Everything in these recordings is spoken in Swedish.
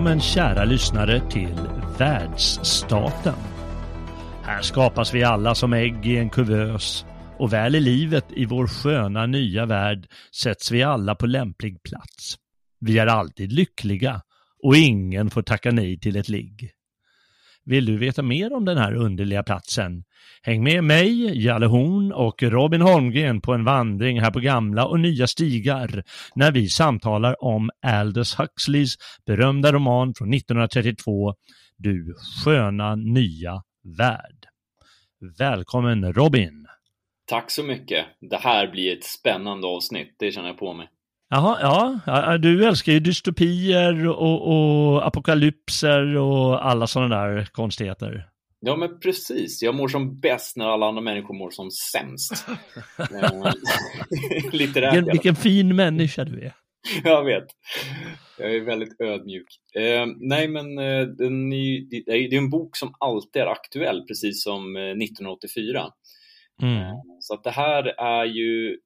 Välkommen kära lyssnare till Världsstaten. Här skapas vi alla som ägg i en kuvös och väl i livet i vår sköna nya värld sätts vi alla på lämplig plats. Vi är alltid lyckliga och ingen får tacka nej till ett ligg. Vill du veta mer om den här underliga platsen? Häng med mig, Jalle Horn och Robin Holmgren på en vandring här på gamla och nya stigar när vi samtalar om Aldous Huxleys berömda roman från 1932 Du sköna nya värld. Välkommen Robin! Tack så mycket. Det här blir ett spännande avsnitt, det känner jag på mig. Jaha, ja, du älskar ju dystopier och, och apokalypser och alla sådana där konstigheter. Ja, men precis. Jag mår som bäst när alla andra människor mår som sämst. Eh, Litterärt. Vilken, vilken fin människa du är. Jag vet. Jag är väldigt ödmjuk. Eh, nej, men eh, den är, det är det är en bok som alltid är aktuell, precis som eh, 1984. Mm. Eh, Så att det här är ju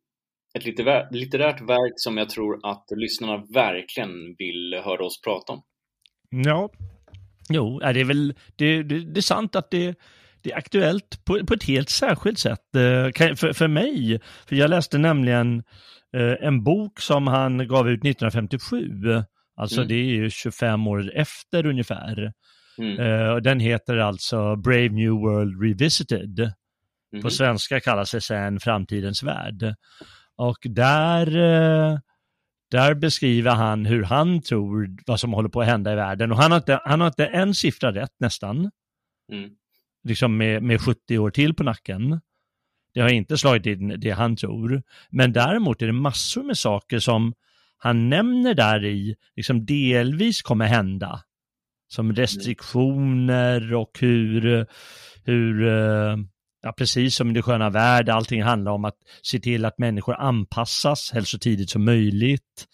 ett litterärt, litterärt verk som jag tror att lyssnarna verkligen vill höra oss prata om. Ja, jo, det är väl, det, det, det är sant att det, det är aktuellt på, på ett helt särskilt sätt eh, för, för mig. För jag läste nämligen eh, en bok som han gav ut 1957. Alltså Mm. det är ju 25 år efter ungefär. Mm. Eh, den heter alltså Brave New World Revisited. Mhm. På svenska kallas det sen Framtidens värld. Och där, där beskriver han hur han tror vad som håller på att hända i världen. Och han har inte, han har inte en siffra rätt nästan, Mm. liksom med, med 70 år till på nacken. Det har inte slagit in det han tror. Men däremot är det massor med saker som han nämner där i, liksom delvis kommer hända. Som restriktioner och hur, hur eh, ja, precis som i det sköna värld, allting handlar om att se till att människor anpassas helst så tidigt som möjligt.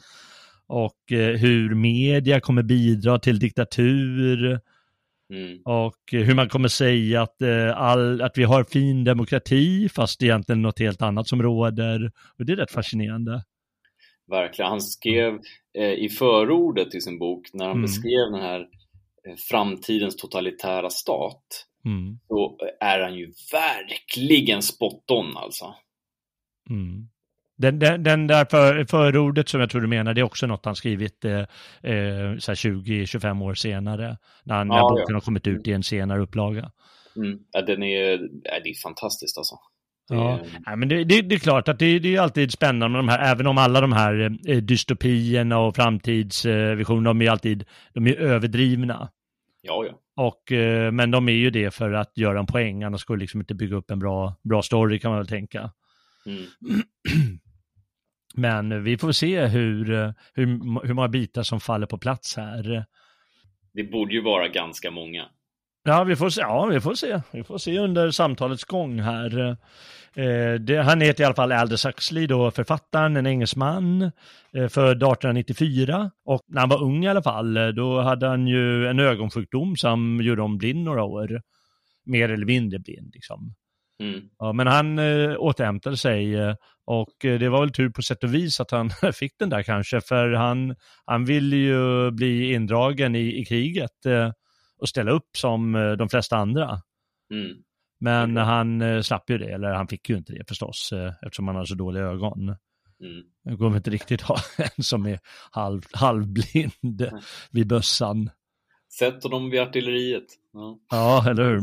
Och eh, hur media kommer bidra till diktatur Mm. och eh, hur man kommer säga att, eh, all, att vi har fin demokrati fast det är egentligen något helt annat som råder. Och det är rätt fascinerande. Verkligen. Han skrev eh, i förordet till sin bok, när han Mm. beskrev den här framtidens totalitära stat, Mm. så är han ju verkligen spot on alltså. Mm. Den, den, den där för, förordet som jag tror du menar, det är också något han skrivit eh, eh, så här 20-25 år senare. När, han, när Ja, boken ja. har kommit ut i en senare upplaga. Mm. Ja, den är, ja, det är fantastiskt alltså. Ja, Nej, men det, det, det är klart att det, det är alltid spännande med de här, även om alla de här eh, dystopierna och framtidsvisionerna, de är alltid de är överdrivna. ja, ja. Och, eh, men de är ju det för att göra en poäng, annars skulle liksom inte bygga upp en bra, bra story kan man väl tänka. Mm. Men vi får se hur, hur, hur många bitar som faller på plats här. Det borde ju vara ganska många. Ja, vi får se. Ja, vi får se. Vi får se under samtalets gång här. Eh, det, han heter i alla fall Aldous Huxley, då, författaren, en engelsman, eh, född 1894. Och när han var ung i alla fall, eh, då hade han ju en ögonsjukdom som gjorde honom blind några år. Mer eller mindre blind liksom. Mm. Ja, men han eh, återhämtade sig och det var väl tur på sätt och vis att han fick den där kanske, för han, han ville ju bli indragen i, i kriget eh, och ställa upp som de flesta andra. Mm. Men mm. han eh, slapp ju det, eller han fick ju inte det förstås, eftersom han har så dåliga ögon. Mm. Det går inte riktigt ha en som är halv, halvblind mm. vid bössan. Sätter dem vid artilleriet. Ja, ja eller hur.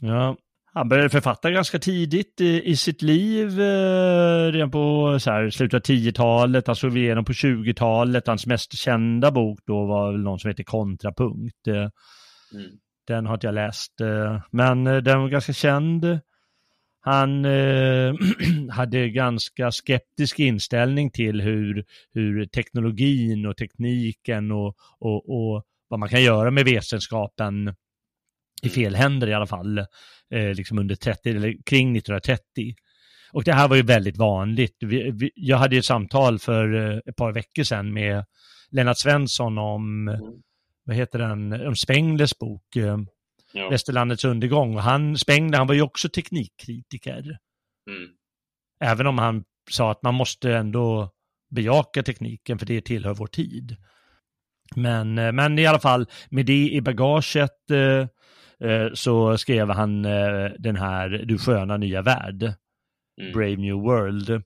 Ja. Han började författa ganska tidigt i, i sitt liv, eh, redan på så här, slutet av 10-talet, han slog igenom på 20-talet. Hans mest kända bok då var någon som heter Kontrapunkt. Eh, mm. Den har inte jag läst, eh, men eh, den var ganska känd. Han eh, hade ganska skeptisk inställning till hur, hur teknologin och tekniken och, och, och vad man kan göra med vetenskapen i fel händer i alla fall eh, liksom under 30, eller kring 1930. Och det här var ju väldigt vanligt. Vi, vi, jag hade ett samtal för eh, ett par veckor sedan med Lennart Svensson om, mm vad heter den, om Spenglers bok, eh, ja. Västerlandets undergång. Och han, Spengler, han var ju också teknikkritiker. Mm. Även om han sa att man måste ändå bejaka tekniken för det tillhör vår tid. Men, eh, men i alla fall, med det i bagaget eh, Eh, så skrev han eh, den här Du sköna nya värld, mm. Brave New World.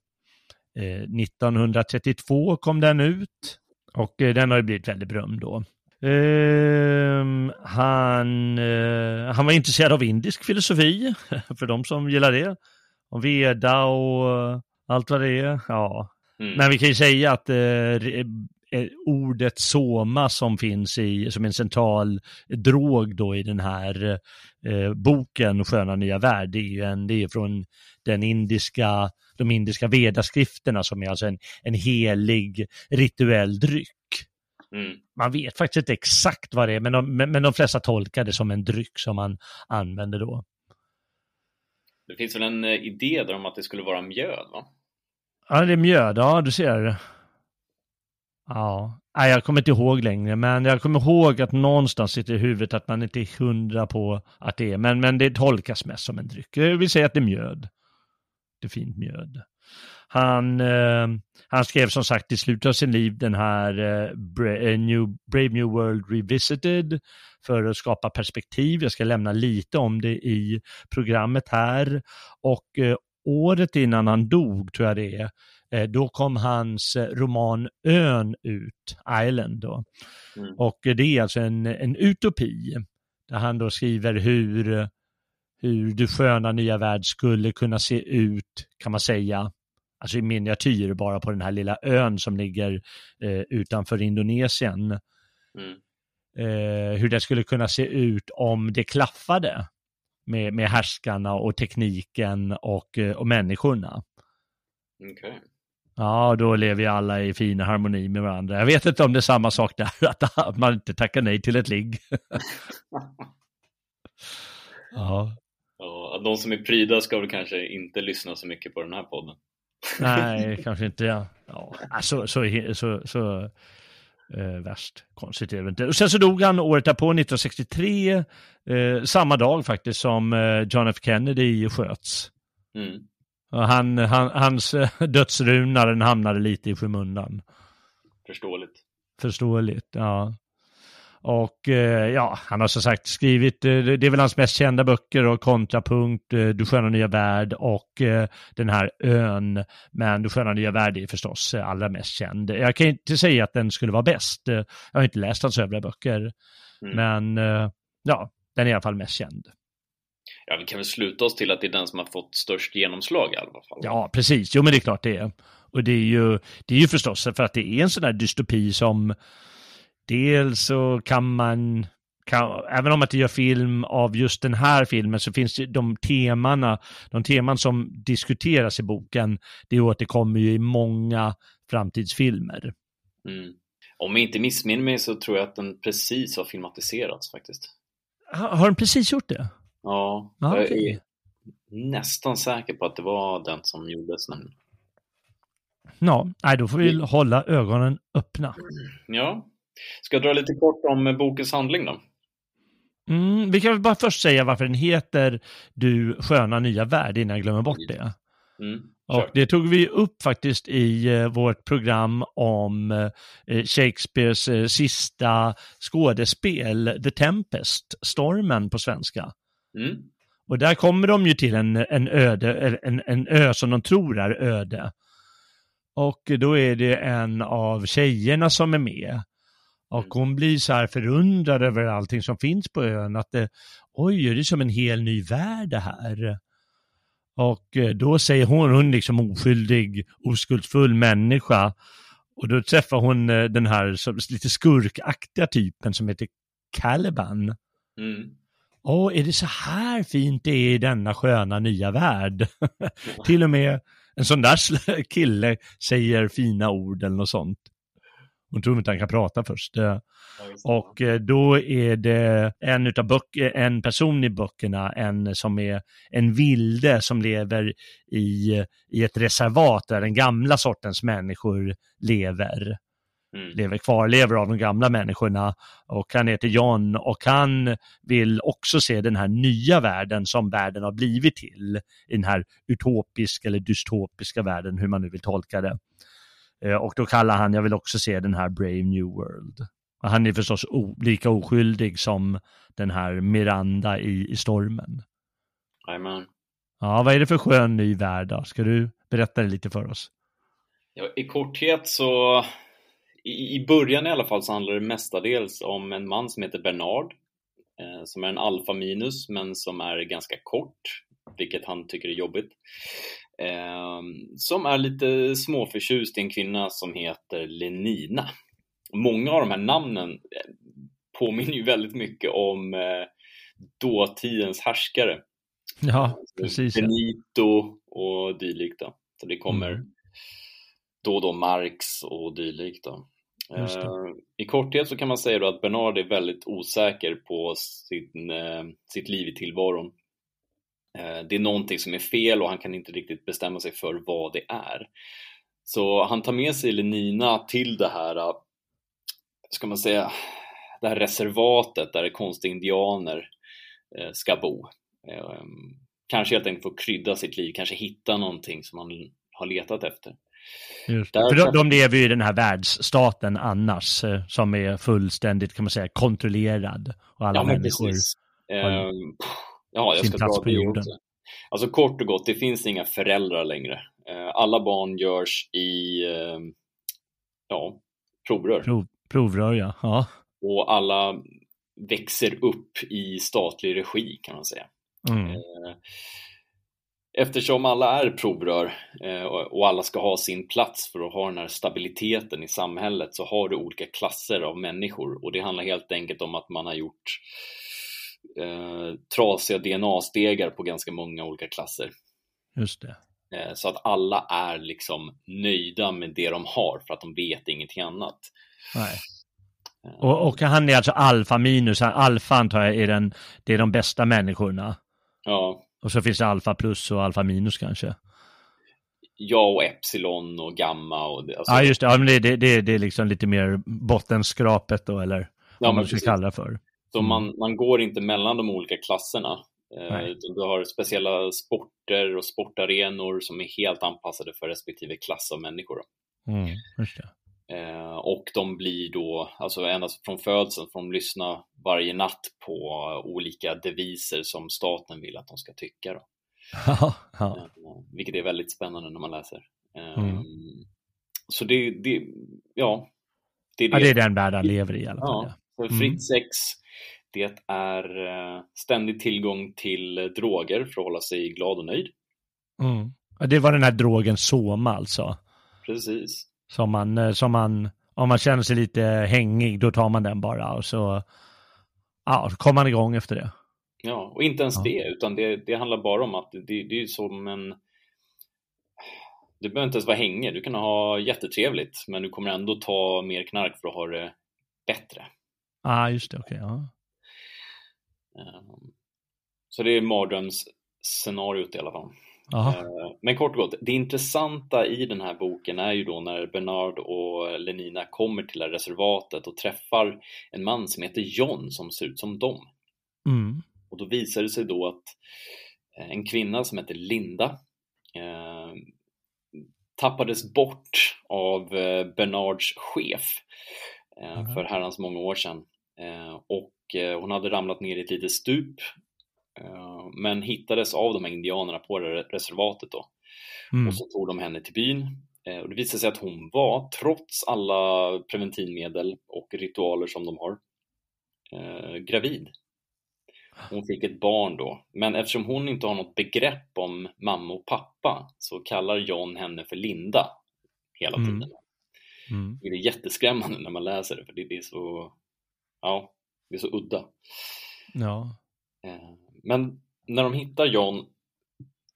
1932 eh, kom den ut och den har ju blivit väldigt berömd då. Uh, han, uh, han var intresserad av indisk filosofi, för de som gillar det. Om Veda och uh, allt vad det är. Ja. Mm. Men vi kan ju säga att Eh, ordet soma som finns i, som en central drog då i den här eh, boken Sköna nya värld, det är ju en, det är från den indiska, de indiska vedaskrifterna som är alltså en, en helig rituell dryck. Mm. Man vet faktiskt inte exakt vad det är, men de, men, men de flesta tolkar det som en dryck som man använder då. Det finns väl en eh, idé där om att det skulle vara mjöd, va? Ja, det är mjöd, ja du ser. Ja, Nej, jag kommer inte ihåg längre, men jag kommer ihåg att någonstans sitter i huvudet att man inte är hundra på att det är, men, men det tolkas mest som en dryck. Jag vill säga att det är mjöd. Det är fint mjöd. Han, eh, han skrev som sagt i slutet av sin liv den här eh, Bra eh, New, Brave New World Revisited för att skapa perspektiv. Jag ska lämna lite om det i programmet här. Och eh, året innan han dog, tror jag det är, Eh, då kom hans eh, roman Ön ut, Island då. Mm. Och det är alltså en, en utopi där han då skriver hur, hur du sköna nya värld skulle kunna se ut, kan man säga, alltså i miniatyr bara på den här lilla ön som ligger eh, utanför Indonesien. Mm. Eh, hur det skulle kunna se ut om det klaffade med, med härskarna och tekniken och, eh, och människorna. Okay. Ja, då lever ju alla i fin harmoni med varandra. Jag vet inte om det är samma sak där, att man inte tackar nej till ett ligg. ja. Ja. De som är pryda ska väl kanske inte lyssna så mycket på den här podden. nej, kanske inte. Ja. Ja, så, så, så, så eh, värst konstigt är det inte. Och sen så dog han året därpå, 1963, eh, samma dag faktiskt som eh, John F Kennedy sköts. Mm. Han, han, hans eh, dödsruna hamnade lite i skymundan. Förståeligt. Förståeligt, ja. Och eh, ja, han har som sagt skrivit, eh, det är väl hans mest kända böcker och Kontrapunkt, Du sköna nya värld och den här ön. Men Du sköna nya värld är förstås allra mest känd. Jag kan inte säga att den skulle vara bäst. Jag har inte läst hans övriga böcker. Mm. Men ja, den är i alla fall mest känd. Ja, vi kan väl sluta oss till att det är den som har fått störst genomslag i alla fall. Ja, precis. Jo, men det är klart det är. Och det är ju, det är ju förstås för att det är en sån där dystopi som dels så kan man kan, även om man inte gör film av just den här filmen så finns det de temana, de teman som diskuteras i boken, det återkommer ju i många framtidsfilmer. Mm. Om jag inte missminner mig så tror jag att den precis har filmatiserats faktiskt. Har har den precis gjort det? Ja, Ja, jag okej. är nästan säker på att det var den som gjordes. Ja, nej, då får vi hålla ögonen öppna. Ja. Ska jag dra lite kort om eh, bokens handling då? Mm, vi kan väl bara först säga varför den heter Du sköna nya värld innan jag glömmer bort det. Mm. Och det tog vi upp faktiskt i eh, vårt program om eh, Shakespeares sista skådespel, The Tempest, Stormen på svenska. Mm. Och där kommer de ju till en, en, öde, en, en ö som de tror är öde. Och då är det en av tjejerna som är med. Och hon blir så här förundrad över allting som finns på ön. Att det, oj, det är som en hel ny värld det här. Och eh, då säger hon, hon liksom oskyldig, oskuldsfull människa. Och då träffar hon eh, den här lite skurkaktiga typen som heter Caliban. Mm. Åh, är det så här fint det är i denna sköna nya värld? Till och med en sån där kille säger fina ord eller något sånt. Hon tror inte han kan prata först. Och eh, då är det en, utav böck, eh, en person i böckerna, en som är en vilde som lever i, i ett reservat där den gamla sortens människor lever Mm. lever kvarlever av de gamla människorna och han heter John och han vill också se den här nya världen som världen har blivit till i den här utopiska eller dystopiska världen, hur man nu vill tolka det. Eh, Och då kallar han, jag vill också se den här Brave New World. Och han är förstås o, lika oskyldig som den här Miranda i, i stormen. Jajamän. Ja, vad är det för skön ny värld då? Ska du berätta det lite för oss? Ja, I korthet så, i, i början i alla fall så handlar det mestadels om en man som heter Bernard, eh, som är en alfa minus men som är ganska kort, vilket han tycker är jobbigt. Eh, som är lite småförtjust i en kvinna som heter Lenina. Många av de här namnen eh, påminner ju väldigt mycket om eh, dåtidens härskare. Ja, precis. Ja. Benito och dylikt. Då. Så det kommer Mm. då och då Marx och dylikt. Då. Just det. Eh, I korthet så kan man säga att Bernard är väldigt osäker på sin, eh, sitt liv i tillvaron. Eh, det är någonting som är fel och han kan inte riktigt bestämma sig för vad det är. Så han tar med sig Lenina till det här, eh, ska man säga, det här reservatet där konstiga indianer eh, ska bo. Eh, Kanske helt enkelt för att krydda sitt liv, kanske hitta någonting som han har letat efter. Just. Där För de, de lever ju i den här världsstaten annars, som är fullständigt, kan man säga, kontrollerad. Och alla Ja, människor. har Ehm, ja, jag ska dra på det också. Alltså kort och gott, det finns inga föräldrar längre. Eh, alla barn görs i ehm, ja, provrör Prov, provrör, ja. ja. och alla växer upp i statlig regi kan man säga. Mm. Eh, Eftersom alla är provrör eh, och alla ska ha sin plats för att ha den här stabiliteten i samhället så har du olika klasser av människor och det handlar helt enkelt om att man har gjort eh, trasiga DNA-stegar på ganska många olika klasser. Just det. Eh, så att alla är liksom nöjda med det de har för att de vet ingenting annat. Nej. Eh, Och, och han är alltså alfa minus, alfa antar jag är den, det är de bästa människorna. Ja, Och så finns det alfa plus och alfa minus kanske. ja och epsilon och gamma och det, alltså, Ja, just det. Ja, men det, det, det, det är liksom lite mer bottenskrapet då, eller ja, vad man ska kalla det för. Så Mm. man, man går inte mellan de olika klasserna. Eh, Nej. utan du har speciella sporter och sportarenor som är helt anpassade för respektive klass av människor. Mm, det. Eh, och de blir då, alltså ända från födseln, får de lyssna varje natt på olika deviser som staten vill att de ska tycka. Då. Ja, ja. Eh, vilket är väldigt spännande när man läser. Eh, Mm. Så det, det, ja. Det är ja, det är den värld han lever i i alla fall. Ja, Mm. fritt sex, det är eh, ständig tillgång till droger för att hålla sig glad och nöjd. Mm. Det var den här drogen Soma alltså. Precis. Som man, eh, som man, om man känner sig lite hängig, då tar man den bara och så, ja, så kommer man igång efter det. Ja, och inte ens Ja. det, utan det, det handlar bara om att det, det är som en... Du behöver inte ens vara hängig, du kan ha jättetrevligt, men du kommer ändå ta mer knark för att ha det bättre. Ja, ah, just det, okej. ja. Ehm, så det är mardrömsscenariot i alla fall. Aha. Eh, Men kort och gott, det intressanta i den här boken är ju då när Bernard och Lenina kommer till det här reservatet och träffar en man som heter John som ser ut som dem. Mm. Och då visar det sig då att eh, en kvinna som heter Linda eh, tappades bort av eh, Bernards chef eh, Mhm. för herrans många år sedan. Eh, och eh, hon hade ramlat ner i ett litet stup eh, men hittades av de här indianerna på det reservatet då. Mm. Och så tog de henne till byn. Och det visade sig att hon var, trots alla preventivmedel och ritualer som de har, gravid. Hon fick ett barn då, men eftersom hon inte har något begrepp om mamma och pappa så kallar John henne för Linda hela Mm. tiden. Mm. Det är jätteskrämmande när man läser det, för det är så, ja, det är så udda. Ja. Eh, Men när de hittar John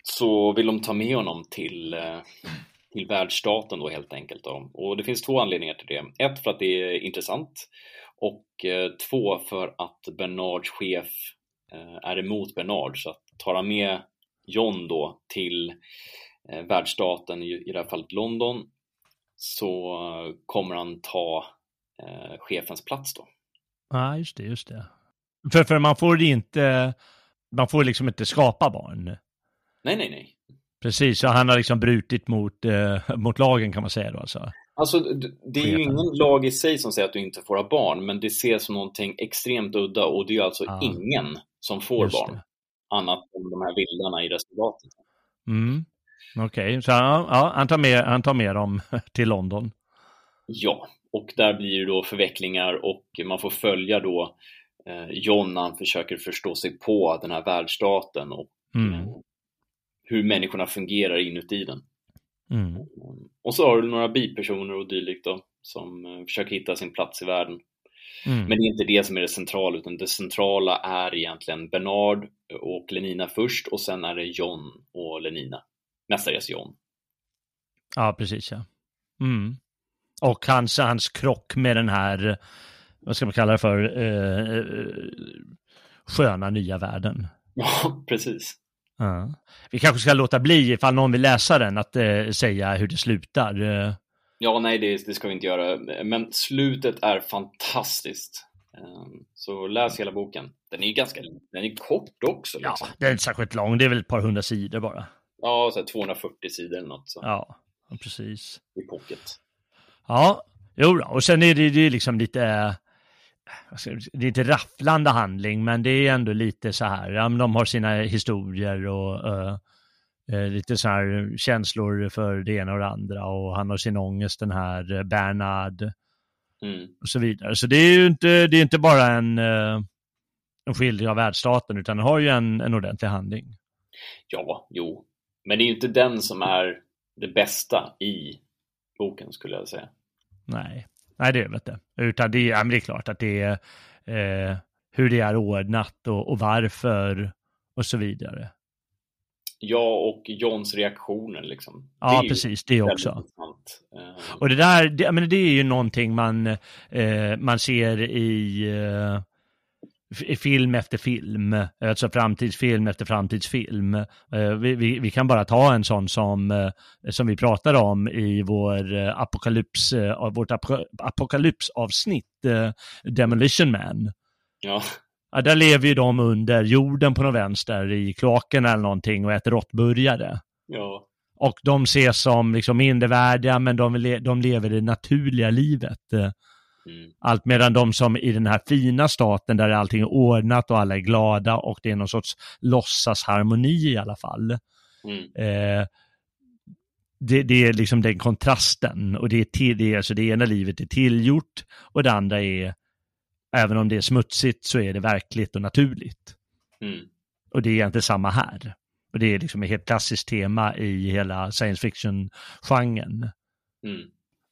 så vill de ta med honom till, eh, till världsstaten då helt enkelt. Då. Och det finns två anledningar till det. Ett för att det är intressant och eh, två för att Bernards chef är emot Bernard. Så att tar han med John då till världsstaten, i det här fallet London, så kommer han ta chefens plats då. Ja, just det, just det. För, för man får inte, man får liksom inte skapa barn. Nej, nej, nej. Precis, så han har liksom brutit mot, eh, mot lagen kan man säga då alltså. Alltså, det är ju ingen lag i sig som säger att du inte får ha barn, men det ses som någonting extremt udda och det är ju alltså Ja. ingen som får Just barn, det. annat än de här vildarna i reservatet. Mm. Okej, så ja, ja, han, tar med, han tar med dem till London. Ja, och där blir det då förvecklingar och man får följa då eh, John när han försöker förstå sig på den här världsstaten och Mm. eh, hur människorna fungerar inuti den. Mm. Och så har du några bipersoner och dylikt då, som eh, försöker hitta sin plats i världen. Mm. Men det är inte det som är det centrala, utan det centrala är egentligen Bernard och Lenina först och sen är det John och Lenina. Mestadels John. Ja, precis ja. Mm. Och hans, hans krock med den här, vad ska man kalla det för, eh, eh, sköna nya världen. Ja, precis. Ja. Vi kanske ska låta bli, ifall någon vill läsa den, att eh, säga hur det slutar. Eh, Ja, nej, det, det ska vi inte göra. Men slutet är fantastiskt. Ehm, Så läs hela boken. Den är ganska den är kort också. ja, Liksom. det är inte särskilt lång, det är väl ett par hundra sidor bara. Ja, så här 240 sidor eller något så, Ja, ja, precis. i pocket. Ja, jo och sen är det, är liksom lite, eh, det är inte rafflande handling, men det är ändå lite så här, ja, de har sina historier och eh, lite så här känslor för det ena och det andra och han har sin ångest, den här Bernard Mm. och så vidare. Så det är ju inte, det är inte bara en, en skildring av världsstaten, utan den har ju en, en ordentlig handling. Ja, jo. Men det är ju inte den som är det bästa i boken skulle jag säga. Nej, nej det är det inte. Utan det är, ja, men det är klart att det är eh, hur det är ordnat och, och varför och så vidare. Ja, och Johns reaktioner liksom. Ja, ju precis, det också. Och det där, det, menar, det är ju någonting man, eh, man ser i, eh, i film efter film, alltså framtidsfilm efter framtidsfilm. Eh, vi, vi, vi kan bara ta en sån som, eh, som vi pratade om i vår eh, apokalyps, vårt apo, apokalypsavsnitt, Demolition Man. Ja, Ja, där lever ju de under jorden på något vänster i kloaken eller någonting och äter råttburgare. ja, Och de ses som liksom mindervärdiga, men de, de lever det naturliga livet. Mm, Allt medan de som i den här fina staten där allting är ordnat och alla är glada och det är någon sorts låtsasharmoni i alla fall. mm, Eh, det, det är liksom den kontrasten och det är till, det, är, alltså det ena livet är tillgjort och det andra är, även om det är smutsigt så är det verkligt och naturligt. mm, Och det är egentligen samma här. Och det är liksom ett helt klassiskt tema i hela science fiction-genren. mm.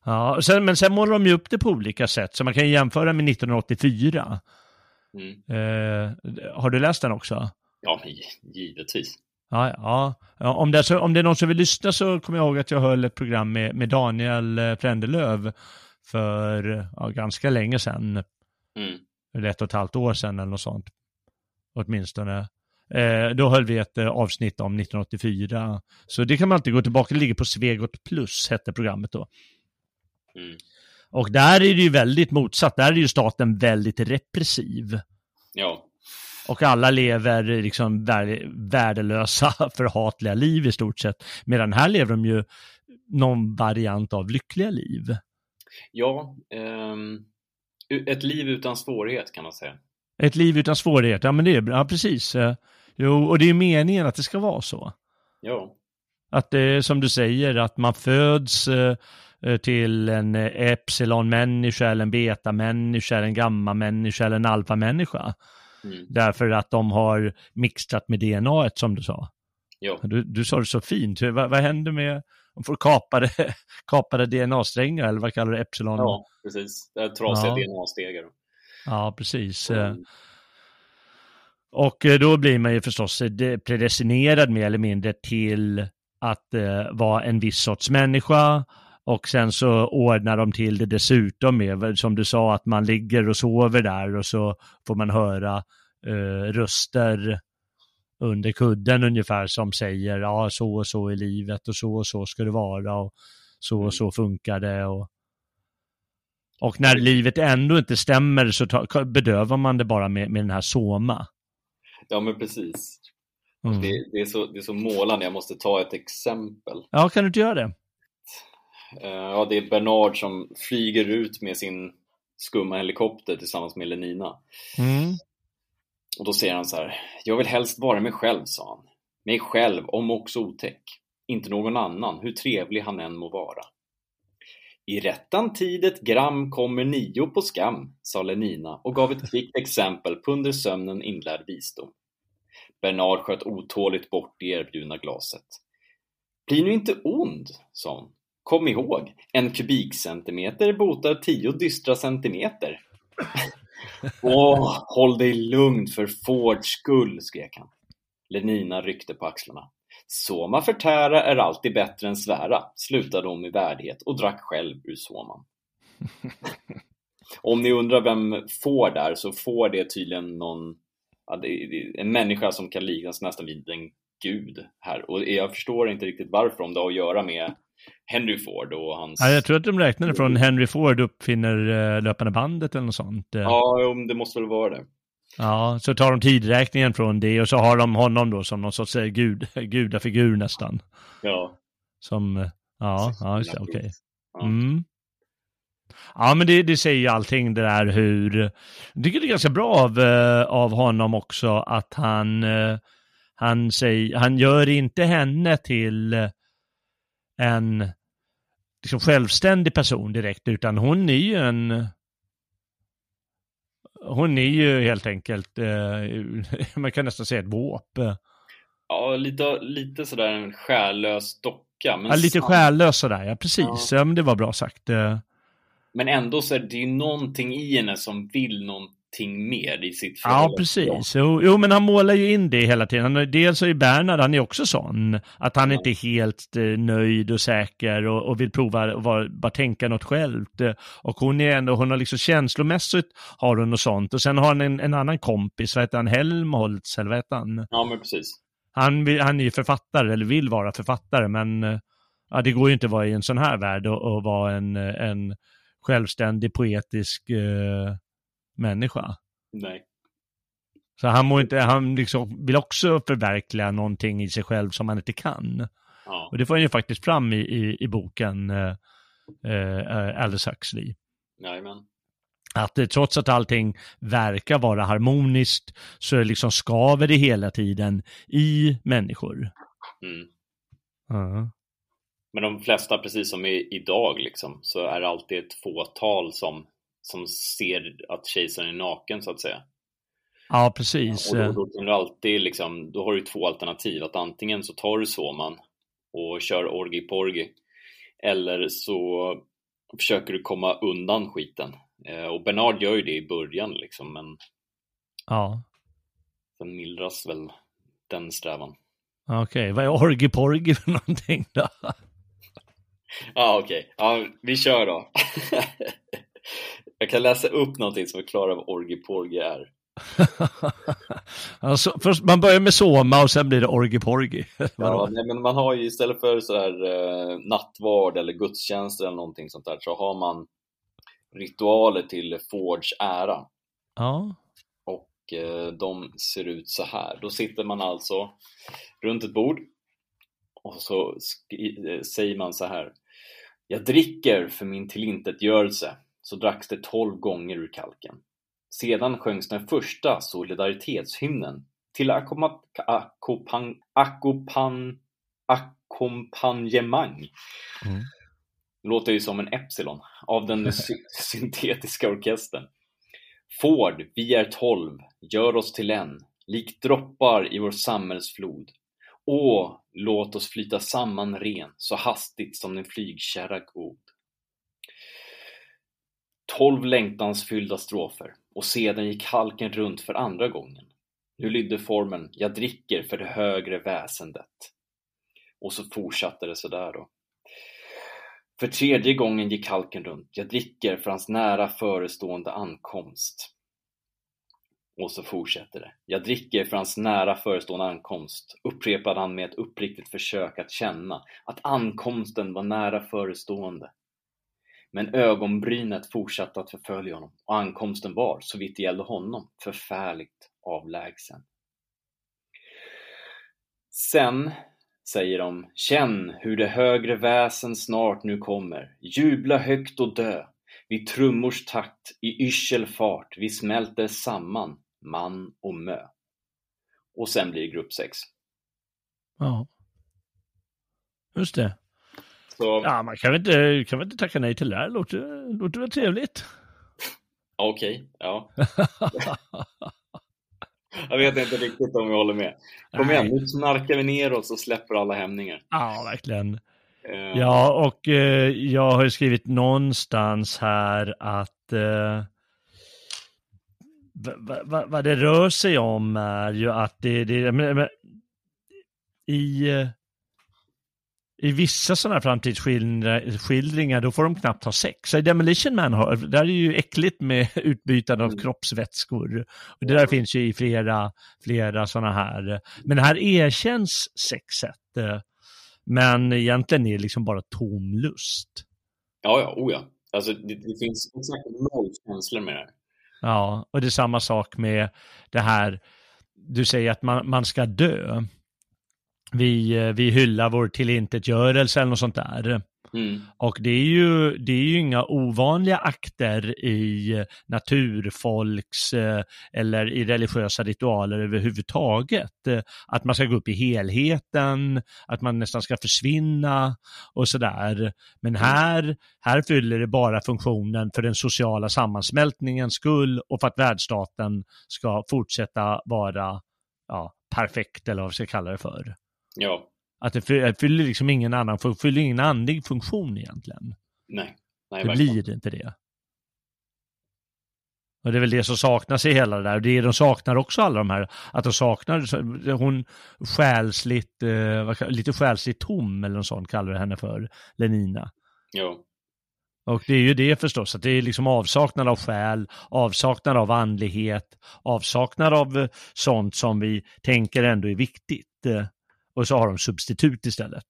Ja, sen, men sen målar de ju upp det på olika sätt, så man kan ju jämföra med 1984. Mm. Eh, har du läst den också? Ja, givetvis. Ja, ja. ja om, det är så, om det är någon som vill lyssna så kommer jag ihåg att jag höll ett program med, med Daniel eh, Frändelöv för ja, ganska länge sedan, Mm. eller ett och ett halvt år sedan eller något sånt. åtminstone. Eh, då höll vi ett eh, avsnitt om 1984. Så det kan man alltid gå tillbaka, det ligger på Svegot Plus, hette programmet då. Mm. Och där är det ju väldigt motsatt, där är ju staten väldigt repressiv. Ja. Och alla lever liksom värdelösa, förhatliga liv i stort sett. Medan här lever de ju någon variant av lyckliga liv. Ja, um, ett liv utan svårighet kan man säga. Ett liv utan svårighet, ja men det är ja, precis. Eh, jo, och det är meningen att det ska vara så. Ja. Att det är som du säger, att man föds eh, eh, till en epsilon-människa eller en beta-människa eller en gamma-människa eller en alfa-människa. Mm. Därför att de har mixtrat med DNA som du sa. Ja. Du, du sa det så fint. Vad, vad händer med, de får kapade, kapade DNA-strängar eller vad kallar du epsilon? Ja, precis. Trasiga ja. DNA-stegar. Ja, precis. Mm. Och eh, då blir man ju förstås eh, predestinerad mer eller mindre till att eh, vara en viss sorts människa. Och sen så ordnar de till det dessutom med, som du sa, att man ligger och sover där och så får man höra eh, röster under kudden ungefär som säger ja så och så i livet och så och så ska det vara och så och så funkar det och och när livet ändå inte stämmer så ta, bedövar man det bara med, med den här soma. Ja men precis. Mm. Det, det, är så, det är så målande, jag måste ta ett exempel. Ja, kan du inte göra det? Uh, ja, det är Bernard som flyger ut med sin skumma helikopter tillsammans med Lenina. Mm. Och då säger han så här, jag vill helst vara mig själv, sa han. Mig själv, om också otäck. Inte någon annan, hur trevlig han än må vara. I rättan tid ett gram kommer nio på skam, sa Lenina och gav ett kvickt exempel på under sömnen inlärd visdom. Bernard sköt otåligt bort det erbjudna glaset. Bli nu inte ond, sa hon. Kom ihåg, en kubikcentimeter botar tio dystra centimeter. Åh, håll dig lugn för Fords skull, skrek han. Lenina ryckte på axlarna. Soma förtära är alltid bättre än svära, slutade hon med värdighet och drack själv ur soman. Om ni undrar vem Ford är, så Ford är tydligen någon, en människa som kan liknas nästan vid en gud här. Och jag förstår inte riktigt varför, om det har att göra med Henry Ford och hans... Ja, jag tror att de räknade från Henry Ford uppfinner uh, löpande bandet eller något sånt. Uh. Ja, det måste väl vara det. Ja, så tar de tidräkningen från det och så har de honom då som någon sorts eh, gud, gudafigur nästan. Ja. Som, ja, ja okej. Okay. Mm. Ja, men det, det säger ju allting det där hur, jag tycker det är ganska bra av, av honom också att han, han säger, han gör inte henne till en liksom självständig person direkt, utan hon är ju en hon är ju helt enkelt, eh, man kan nästan säga ett våp. Ja, lite, lite sådär en själlös docka. Men ja, lite själlös sådär, ja precis. Ja. ja. men det var bra sagt. Eh. Men ändå så är det ju någonting i henne som vill någon, någonting mer i sitt förhållande. Ja, precis. Jo, jo, men han målar ju in det hela tiden. Han, dels är ju Bernhard, han är också sån. Att han ja. inte är helt eh, nöjd och säker och, och vill prova och bara, bara tänka något självt. Och hon är ändå, hon har liksom känslomässigt har hon och sånt. Och sen har han en, en annan kompis, vad heter han, Helmholtz, eller vad heter han? Ja, men precis. Han, han är ju författare, eller vill vara författare, men eh, ja, det går ju inte att vara i en sån här värld och, och vara en, en självständig poetisk eh, människa. Nej. Så han, må inte, han liksom vill också förverkliga någonting i sig själv som han inte kan. Ja. Och det får han ju faktiskt fram i, i, i boken eh, eh, Aldous Huxley. Jajamän. Att eh, trots att allting verkar vara harmoniskt så liksom skaver det hela tiden i människor. Mm. Uh. Men de flesta, precis som i, idag, liksom, så är det alltid ett fåtal som som ser att kejsaren är naken så att säga. Ja, precis. Och då, då kan du alltid liksom, då har du två alternativ. Att antingen så tar du Soman och kör orgi porgi eller så försöker du komma undan skiten. Eh, och Bernard gör ju det i början liksom, men ja. sen mildras väl den strävan. Okej, okay. vad är orgi porgi för någonting då? Ja, okej. Okay. Ja, vi kör då. Jag kan läsa upp någonting som förklarar vad orgi porgi är. alltså, först, man börjar med Soma och sen blir det Orgi Porgi. ja, nej, men man har ju istället för sådär eh, nattvard eller gudstjänster eller någonting sånt där så har man ritualer till Fords ära. Ja. Och eh, de ser ut så här. Då sitter man alltså runt ett bord och så eh, säger man så här. Jag dricker för min tillintetgörelse. Så dracks det tolv gånger ur kalken. Sedan sjöngs den första solidaritetshymnen till ackompanjemang. Mm. Låter ju som en Epsilon av den sy syntetiska orkestern. Ford, vi är tolv, gör oss till en, likt droppar i vår samhällsflod. Åh, låt oss flyta samman ren, så hastigt som en flygkärra god. Tolv längtansfyllda strofer och sedan gick halken runt för andra gången. Nu lydde formen ”Jag dricker för det högre väsendet”. Och så fortsatte det sådär då. För tredje gången gick halken runt. Jag dricker för hans nära förestående ankomst. Och så fortsätter det. Jag dricker för hans nära förestående ankomst, upprepade han med ett uppriktigt försök att känna att ankomsten var nära förestående. Men ögonbrynet fortsatte att förfölja honom och ankomsten var, så vitt det gällde honom, förfärligt avlägsen. Sen säger de, känn hur det högre väsen snart nu kommer, jubla högt och dö, vid trummors takt, i yrsel fart, vi smälter samman, man och mö. Och sen blir det grupp 6. Ja. Just det. Så... Ja, man kan väl, inte, kan väl inte tacka nej till det här. Låter, låter väl trevligt? Okej, ja. jag vet inte riktigt om jag håller med. Kom igen, nu snarkar vi ner oss och släpper alla hämningar. Ja, verkligen. Uh... Ja, och eh, jag har skrivit någonstans här att eh, vad va, va det rör sig om är ju att det, det men, men, i eh, i vissa sådana här framtidsskildringar då får de knappt ha sex. Så i Demolition Man har, där är det ju äckligt med utbytande av mm. kroppsvätskor. Och det där finns ju i flera, flera sådana här. Men här erkänns sexet. Men egentligen är det liksom bara tom lust. Ja, ja, oh ja. Alltså det, det finns exakt noll känslor med det här. Ja, och det är samma sak med det här, du säger att man, man ska dö vi, eh, vi hyllar vår tillintetgörelse eller något sånt där. Mm. Och det är, ju, det är ju inga ovanliga akter i naturfolks eh, eller i religiösa ritualer överhuvudtaget. Eh, att man ska gå upp i helheten, att man nästan ska försvinna och sådär. Men mm. här, här fyller det bara funktionen för den sociala sammansmältningens skull och för att världsstaten ska fortsätta vara ja, perfekt eller vad vi ska kalla det för. Ja. Att det fyller liksom ingen annan, fyller ingen andlig funktion egentligen. Nej. Nej det blir det inte det. Och det är väl det som saknas i hela det där. Det är de saknar också alla de här, att de saknar, hon själsligt, eh, lite själsligt tom eller något sånt kallar det henne för, Lenina. Ja. Och det är ju det förstås, att det är liksom avsaknad av själ, avsaknad av andlighet, avsaknad av eh, sånt som vi tänker ändå är viktigt. Och så har de substitut istället.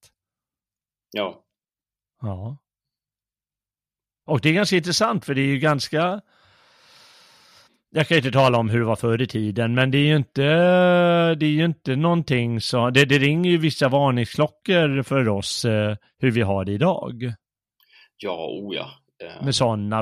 Ja. Ja. Och det är ganska intressant för det är ju ganska jag kan inte tala om hur det var förr i tiden, men det är ju inte, det är ju inte någonting som, det, det ringer ju vissa varningsklockor för oss eh, hur vi har det idag. Ja, o ja. Med sådana,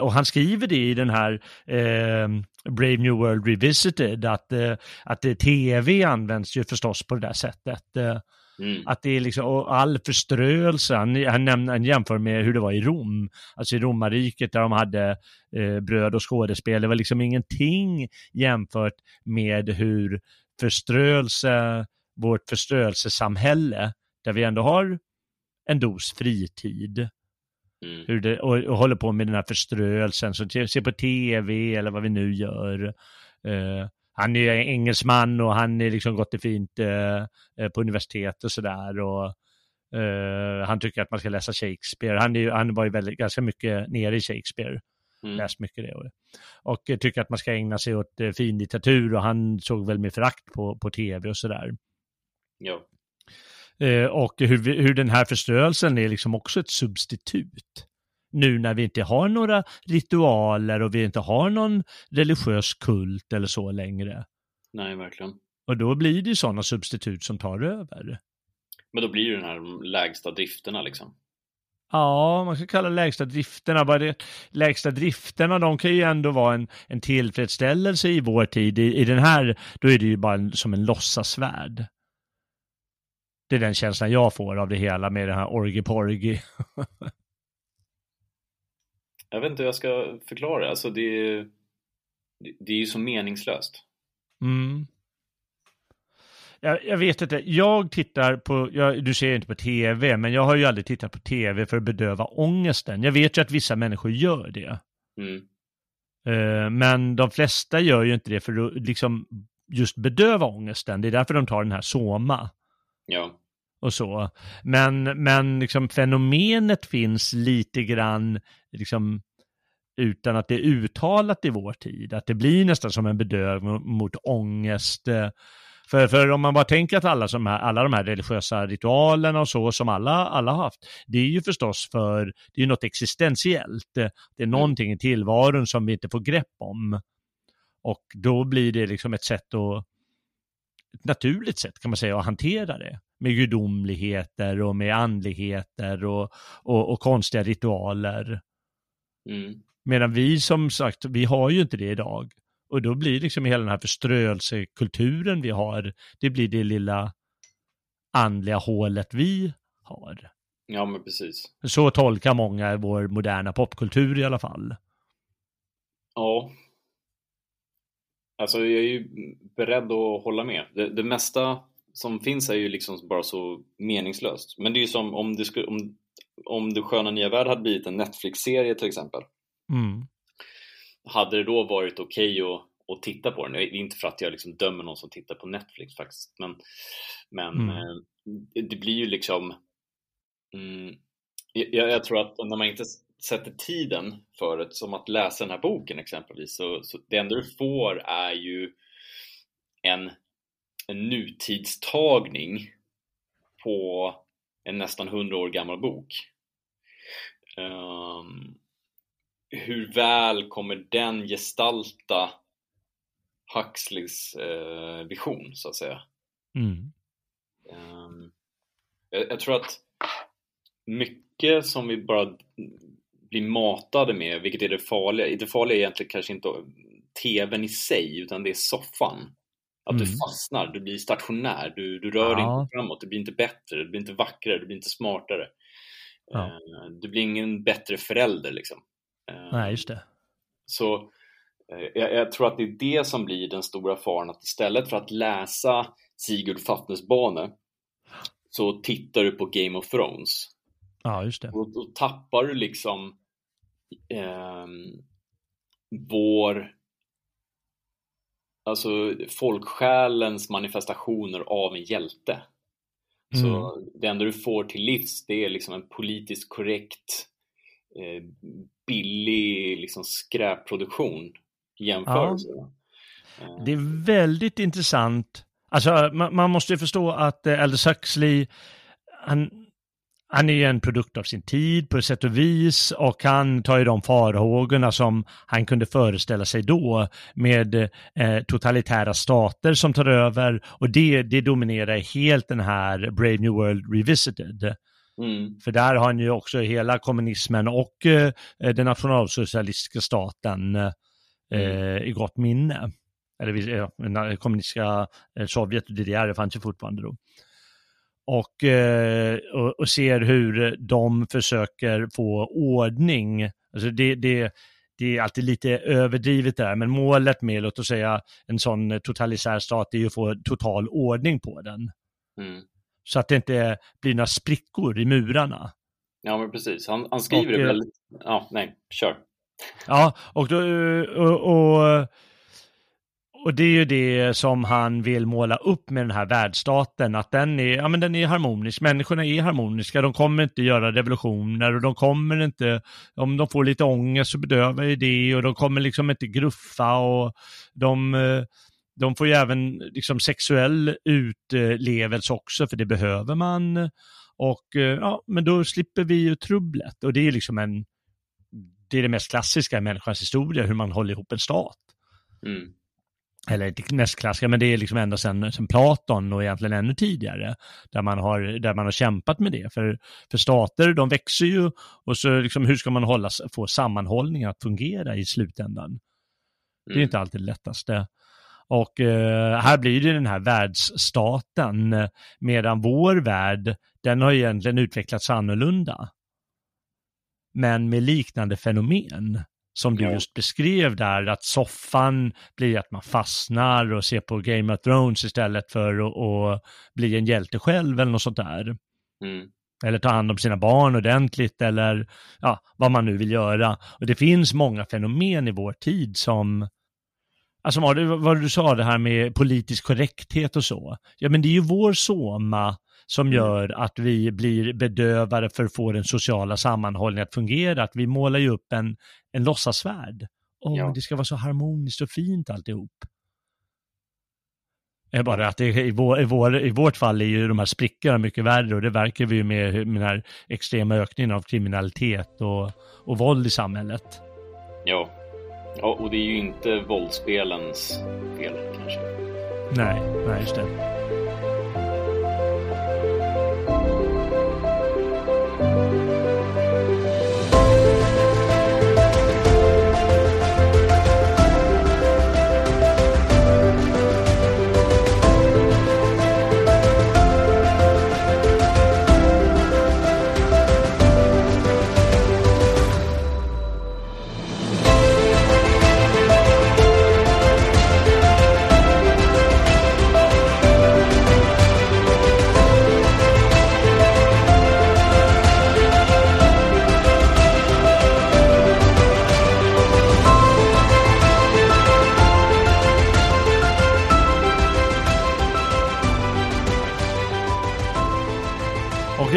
och han skriver det i den här eh, Brave New World Revisited, att, eh, att tv används ju förstås på det där sättet. Eh, mm. Att det är liksom, och all förströelse, han, han, nämner, han jämför med hur det var i Rom, alltså i romarriket där de hade eh, bröd och skådespel, det var liksom ingenting jämfört med hur förströelse, vårt förströelsesamhälle, där vi ändå har en dos fritid, Mm. Hur det, och, och, håller på med den här förströelsen, så ser på tv eller vad vi nu gör. Uh, han är engelsman och han är liksom gått det fint uh, på universitet och sådär. Och uh, han tycker att man ska läsa Shakespeare. Han, är, han var ju väldigt, ganska mycket nere i Shakespeare. Mm. Läst mycket det. Och tycker att man ska ägna sig åt fin litteratur och han såg väl med förakt på, på tv och sådär. Ja. Och hur, hur den här förstörelsen är liksom också ett substitut nu när vi inte har några ritualer och vi inte har någon religiös kult eller så längre. Nej, verkligen. Och då blir det ju sådana substitut som tar över. Men då blir det den här lägsta drifterna liksom? Ja, man ska kalla lägsta drifterna. Bara det, lägsta drifterna, de kan ju ändå vara en, en tillfredsställelse i vår tid. I, I den här, då är det ju bara en, som en låtsasvärld. Det är den känslan jag får av det hela med det här orgi-porgi. jag vet inte hur jag ska förklara. Alltså det, det, det är ju så meningslöst. Mm. Jag, jag, vet inte, jag tittar på, jag, du ser inte på tv, men jag har ju aldrig tittat på tv för att bedöva ångesten. Jag vet ju att vissa människor gör det. Mm. Uh, men de flesta gör ju inte det för att liksom just bedöva ångesten. Det är därför de tar den här soma. Ja. Och så. Men, men liksom fenomenet finns lite grann liksom utan att det är uttalat i vår tid. Att det blir nästan som en bedövning mot ångest. För, för om man bara tänker att alla, som här, alla de här religiösa ritualerna och så som alla, alla har haft, det är ju förstås för, det är ju något existentiellt. Det är mm. någonting i tillvaron som vi inte får grepp om. Och då blir det liksom ett sätt att, ett naturligt sätt kan man säga att hantera det. Med gudomligheter och med andligheter och, och, och konstiga ritualer. Mm. Medan vi som sagt, vi har ju inte det idag. Och då blir liksom hela den här förströelsekulturen vi har, det blir det lilla andliga hålet vi har. Ja, men precis. Så tolkar många vår moderna popkultur i alla fall. Ja. Alltså jag är ju beredd att hålla med. Det, det mesta som finns är ju liksom bara så meningslöst. Men det är ju som om det, skulle, om, om det sköna nya värld hade blivit en Netflix-serie till exempel. Mm hade det då varit okej okay att, att titta på den? Det är inte för att jag liksom dömer någon som tittar på Netflix faktiskt, men, men mm. eh, det blir ju liksom mm, jag, jag, tror att när man inte sätter tiden för det, som att läsa den här boken exempelvis, så, så det enda du får är ju en, en nutidstagning på en nästan hundra år gammal bok. Um, hur väl kommer den gestalta Huxleys eh, vision, så att säga? Mm. Um, jag, jag, tror att mycket som vi bara blir matade med, vilket är det farliga, det farliga är egentligen kanske inte TVn i sig, utan det är soffan. Att mm. du fastnar, du blir stationär, du, du rör dig ja. inte framåt, det blir inte bättre, det blir inte vackrare, det blir inte smartare. Ja. Uh, du blir ingen bättre förälder liksom. Nej, just det. Så eh, jag, jag, tror att det är det som blir den stora faran, att istället för att läsa Sigurd Fafnesbane så tittar du på Game of Thrones. Ja, just det. Och då tappar du liksom eh, vår alltså folksjälens manifestationer av en hjälte. Mm. Så det enda du får till livs det är liksom en politiskt korrekt eh, billig liksom, skräpproduktion i jämförelse. Ja. Eh. Det är väldigt intressant. Alltså, man, man måste ju förstå att eh, Aldous Huxley, han, han är ju en produkt av sin tid på ett sätt och vis och han tar ju de farhågorna som han kunde föreställa sig då med eh, totalitära stater som tar över och det, det dominerar helt den här Brave New World Revisited. Mm. För där har han ju också hela kommunismen och eh, den nationalsocialistiska staten eh, mm. i gott minne. Eller eh, kommunistiska eh, Sovjet och DDR fanns ju fortfarande då. Och, eh, och, och, ser hur de försöker få ordning. Alltså det, det, det är alltid lite överdrivet där, men målet med, låt oss säga, en sån totalitär stat är ju att få total ordning på den. Mm. Så att det inte blir några sprickor i murarna. Ja, men precis. Han, han skriver och, det väldigt... Ja, nej, kör. Ja, och, då, och, och, och det är ju det som han vill måla upp med den här världsstaten, att den är, ja, men den är harmonisk, människorna är harmoniska, de kommer inte göra revolutioner och de kommer inte, om de får lite ångest så bedövar ju det och de kommer liksom inte gruffa och de, eh, de får ju även liksom sexuell utlevelse också, för det behöver man. Och eh, ja, men då slipper vi ju trubblet och det är liksom en, det är det mest klassiska i människans historia, hur man håller ihop en stat. Mm eller klassiska, men det är liksom ända sedan, sedan Platon och egentligen ännu tidigare, där man har, där man har kämpat med det. För, för stater, de växer ju och så liksom, hur ska man hålla, få sammanhållningen att fungera i slutändan? Mm. Det är mm. inte alltid det lättaste. Och eh, här blir det den här världsstaten, medan vår värld, den har egentligen utvecklats annorlunda. Men med liknande fenomen som du just beskrev där, att soffan blir att man fastnar och ser på Game of Thrones istället för att, att bli en hjälte själv eller något sånt där. Mm. Eller ta hand om sina barn ordentligt eller ja, vad man nu vill göra. Och det finns många fenomen i vår tid som, alltså vad du, vad du sa det här med politisk korrekthet och så. Ja men det är ju vår soma som mm. gör att vi blir bedövade för att få den sociala sammanhållningen att fungera. Att vi målar ju upp en, en låtsasvärld. Oh, ja. Det ska vara så harmoniskt och fint alltihop. är bara att det, i, vår, i, vår, i vårt fall är ju de här sprickorna mycket värre och det verkar vi ju med, med den här extrema ökningen av kriminalitet och, och våld i samhället. Ja. ja, och det är ju inte våldsspelens fel kanske. Nej, nej just det.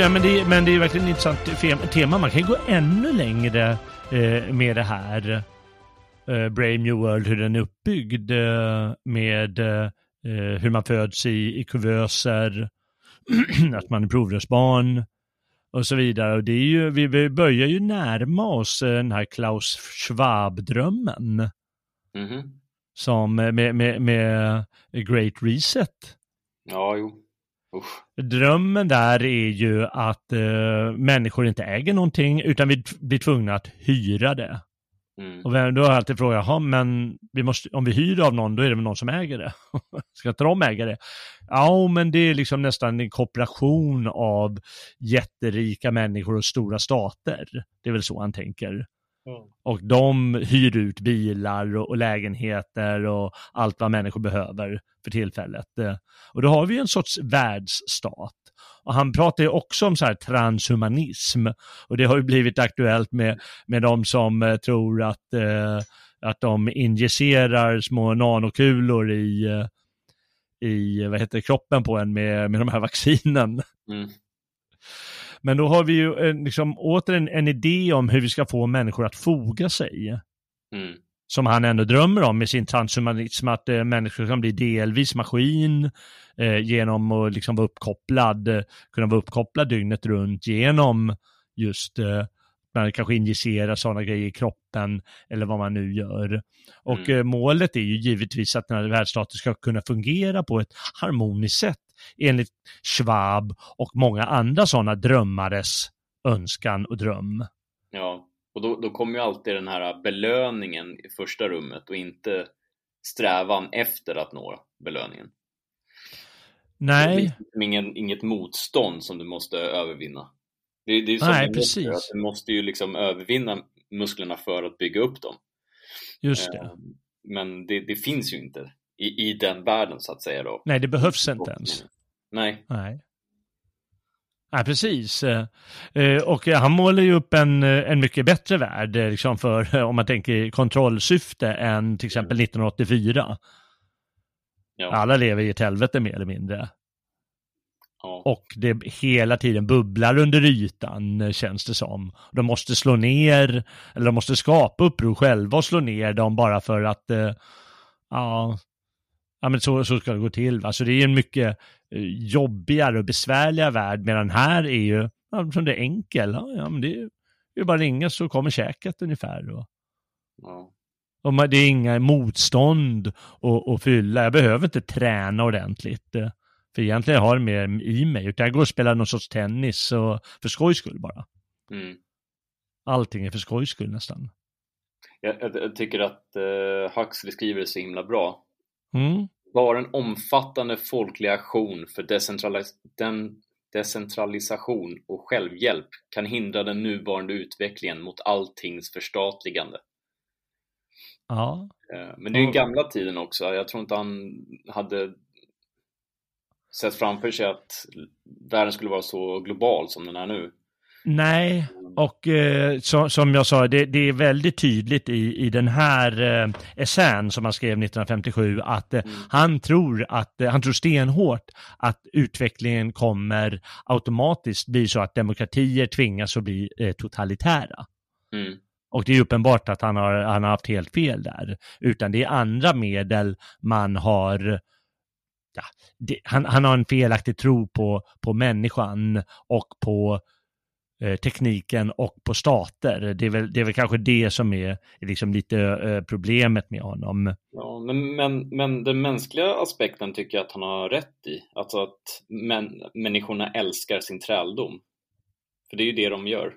Ja, men, det, men det är verkligen ett intressant tema. Man kan gå ännu längre eh, med det här. Eh, Brave New World, hur den är uppbyggd eh, med eh, hur man föds i, i kuvöser, att man är provrörsbarn och så vidare. Och det är ju, vi, vi börjar ju närma oss eh, den här Klaus Schwab-drömmen. Mm -hmm. Som med, med, med Great Reset. Ja, jo. Usch. Drömmen där är ju att uh, människor inte äger någonting utan vi blir tvungna att hyra det. Mm. Och då har jag alltid frågat, men vi måste, om vi hyr av någon, då är det väl någon som äger det? Ska inte de äga det? Ja, men det är liksom nästan en kooperation av jätterika människor och stora stater. Det är väl så han tänker. Mm. Och de hyr ut bilar och, och, lägenheter och allt vad människor behöver för tillfället. Eh, och då har vi en sorts världsstat. Och han pratar ju också om så här transhumanism. Och det har ju blivit aktuellt med, med de som eh, tror att, eh, att de injicerar små nanokulor i, i vad heter kroppen på en med, med de här vaccinen. Mm. Men då har vi ju en, liksom, återigen en idé om hur vi ska få människor att foga sig. Mm. Som han ändå drömmer om med sin transhumanism, att eh, människor kan bli delvis maskin eh, genom att liksom vara uppkopplad, eh, kunna vara uppkopplad dygnet runt genom just eh, man kanske injicerar sådana grejer i kroppen eller vad man nu gör. Och mm. Eh, målet är ju givetvis att den här världsstaten ska kunna fungera på ett harmoniskt sätt enligt Schwab och många andra sådana drömmares önskan och dröm. Ja, och då, då kommer ju alltid den här belöningen i första rummet och inte strävan efter att nå belöningen. Nej. Det ingen, inget motstånd som du måste övervinna. Det, det är ju som Nej, precis. Att du måste ju liksom övervinna musklerna för att bygga upp dem. Just det. Ehm, men det, det finns ju inte i, i den världen så att säga då. Nej, det behövs inte ens. Nej. Nej. Nej, precis. Eh, eh, och han målar ju upp en, en mycket bättre värld, liksom för, om man tänker kontrollsyfte, än till exempel 1984. Ja. Alla lever i ett helvete mer eller mindre. Ja. Och det hela tiden bubblar under ytan eh, känns det som. De måste slå ner, eller de måste skapa uppror själva och slå ner dem bara för att, eh, ja, ja men så, så ska det gå till. Alltså det är en mycket eh, jobbigare och besvärligare värld, medan här är ju, ja, som det är enkel, ja, men det är ju bara ringa så kommer käket ungefär. Och, Ja. och man- det är inga motstånd att, att fylla. Jag behöver inte träna ordentligt. eh, För egentligen har jag mer i mig. Utan jag går och spelar någon sorts tennis och för skojs skull bara. Mm. Allting är för skojs skull nästan. Jag, jag, jag tycker att eh, Huxley skriver det så himla bra. Mm. Bara en omfattande folklig aktion för decentralis- den decentralisation och självhjälp kan hindra den nuvarande utvecklingen mot alltings förstatligande. Ja. Eh, Men det är Och- gamla tiden också. Jag tror inte han hade sett framför sig att världen skulle vara så global som den är nu. Nej, och eh, så, som jag sa, det, det är väldigt tydligt i, i den här eh, essän som han skrev 1957 att eh, han tror att, eh, han tror stenhårt att utvecklingen kommer automatiskt bli så att demokratier tvingas att bli eh, totalitära. Mm. Och det är uppenbart att han har, han har haft helt fel där. Utan det är andra medel man har Ja, det, han, han har en felaktig tro på, på människan och på tekniken och på stater. Det är, väl, det är väl kanske det som är liksom lite eh, problemet med honom. Ja, men, men, men den mänskliga aspekten tycker jag att han har rätt i. Alltså att män, människorna älskar sin träldom. För det är ju det de gör.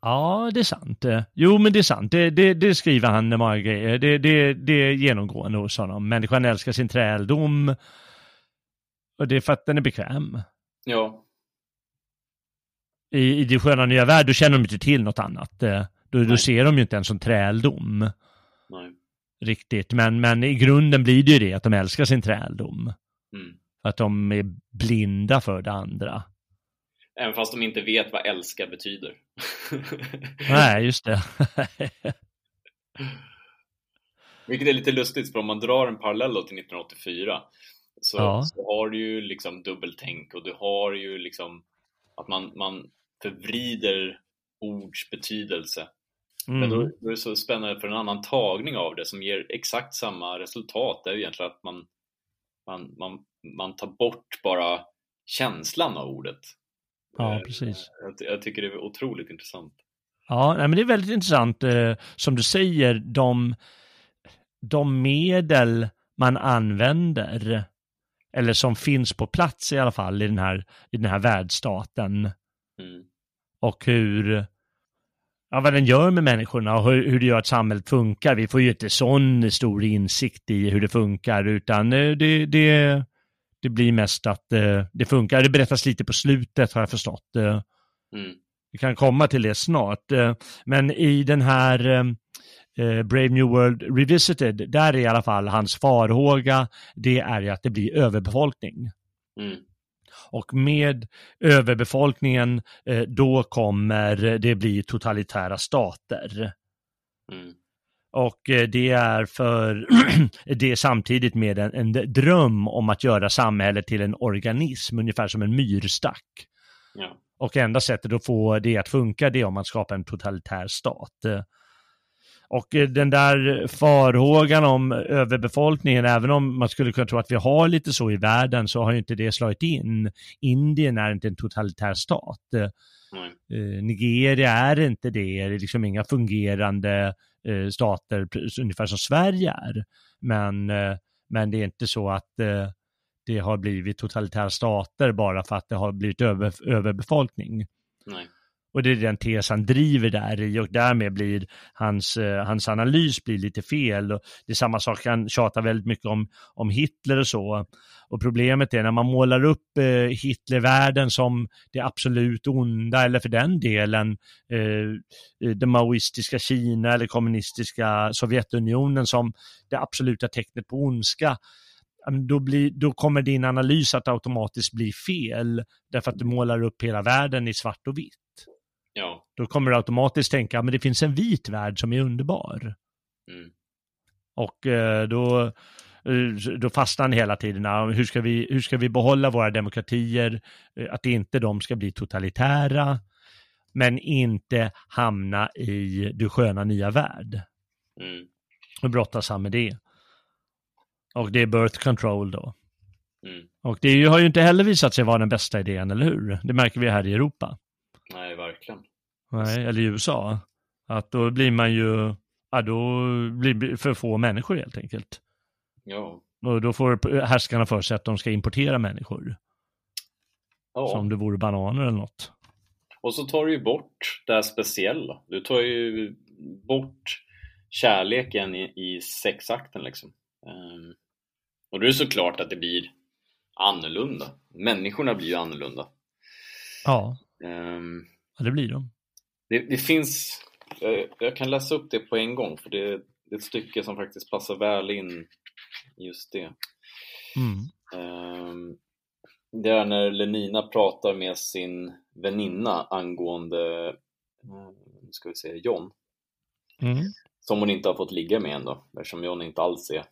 Ja, det är sant. Eh, Jo, men det är sant. Det, det, det skriver han många grejer. Det, det, det är genomgående hos honom. Människan älskar sin träldom. Och det är för att den är bekväm. Ja, I, i det sköna nya värld, då känner de inte till något annat. Eh, Då, då ser de ju inte ens som träldom nej. riktigt. Men, men i grunden blir det ju det att de älskar sin träldom. Mm. Att de är blinda för det andra. Även fast de inte vet vad älska betyder. Nej, just det. Vilket är lite lustigt, för om man drar en parallell till 1984 så, Ja. så har du ju liksom dubbeltänk och du har ju liksom att man, man förvrider ords betydelse. Men då, Mm. då är det så spännande för en annan tagning av det som ger exakt samma resultat. Det är ju egentligen att man, man, man, man tar bort bara känslan av ordet. Ja, Eh, precis. Jag, jag tycker det är otroligt intressant. Ja, nej, men det är väldigt intressant. Eh, som du säger, de, de medel man använder, eller som finns på plats i alla fall i den här, i den här världsstaten, Mm. och hur, ja, vad den gör med människorna och hur, hur det gör att samhället funkar. Vi får ju inte sån stor insikt i hur det funkar, utan eh, det, det, det blir mest att eh, det funkar. Det berättas lite på slutet har jag förstått. Eh, Mm. Vi kan komma till det snart. Men i den här eh, Brave New World Revisited, där är i alla fall hans farhåga, det är ju att det blir överbefolkning. Mm. Och med överbefolkningen, eh, då kommer det bli totalitära stater. Mm. Och eh, det är för det är samtidigt med en, en dröm om att göra samhället till en organism, ungefär som en myrstack. Ja. Och enda sättet att få det att funka det är om man skapar en totalitär stat. Och eh, den där farhågan om överbefolkningen, även om man skulle kunna tro att vi har lite så i världen, så har ju inte det slagit in. Indien är inte en totalitär stat. Eh, Nigeria är inte det, det är liksom inga fungerande eh, stater, ungefär som Sverige är. Men, men det är inte så att det har blivit totalitära stater bara för att det har blivit över, överbefolkning. Nej. Och det är den tes han driver där i och därmed blir hans, eh, hans analys blir lite fel. Och det är samma sak, han tjatar väldigt mycket om, om Hitler och så. Och problemet är när man målar upp eh, Hitlervärlden som det absolut onda eller för den delen eh, eh det maoistiska Kina eller kommunistiska Sovjetunionen som det absoluta tecknet på ondska då, blir, då kommer din analys att automatiskt bli fel därför att du målar upp hela världen i svart och vitt. Ja. Då kommer du automatiskt tänka, men det finns en vit värld som är underbar. Mm. Och eh, då, Eh, då fastnar han hela tiden, hur ska, vi, hur ska vi behålla våra demokratier, eh, att inte de ska bli totalitära, men inte hamna i du sköna nya värld. Mm. Och brottas han med det. Och det är birth control då. Mm. Och det har ju inte heller visat sig vara den bästa idén, eller hur? Det märker vi här i Europa. Nej, verkligen. Nej, eller i USA. Att då blir man ju, ja då blir för få människor helt enkelt. Ja. Och då får härskarna för sig att de ska importera människor. ja. Som det vore bananer eller något. Och så tar du ju bort det här speciella. Du tar ju bort kärleken i, i sexakten liksom. Um, och då är det såklart att det blir annorlunda. Människorna blir ju annorlunda. Ja, Um, ja det blir de. det, det finns, jag, jag kan läsa upp det på en gång för det, det är ett stycke som faktiskt passar väl in just det. Mm. Ehm, Det är när Lenina pratar med sin väninna angående, eh, nu ska vi se, John. Mm. Som hon inte har fått ligga med ändå, eftersom John inte alls är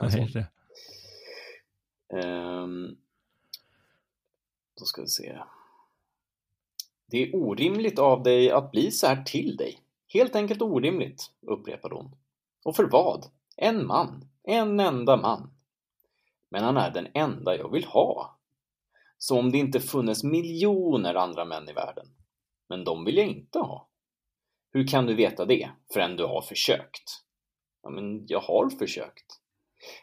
Nej. Ehm, då ska vi se. Det är orimligt av dig att bli så här till dig. Helt enkelt orimligt, upprepade hon. Och för vad? En man. En enda man. Men han är den enda jag vill ha. Så om det inte funnes miljoner andra män i världen. Men de vill jag inte ha. Hur kan du veta det förrän du har försökt? Ja, men jag har försökt.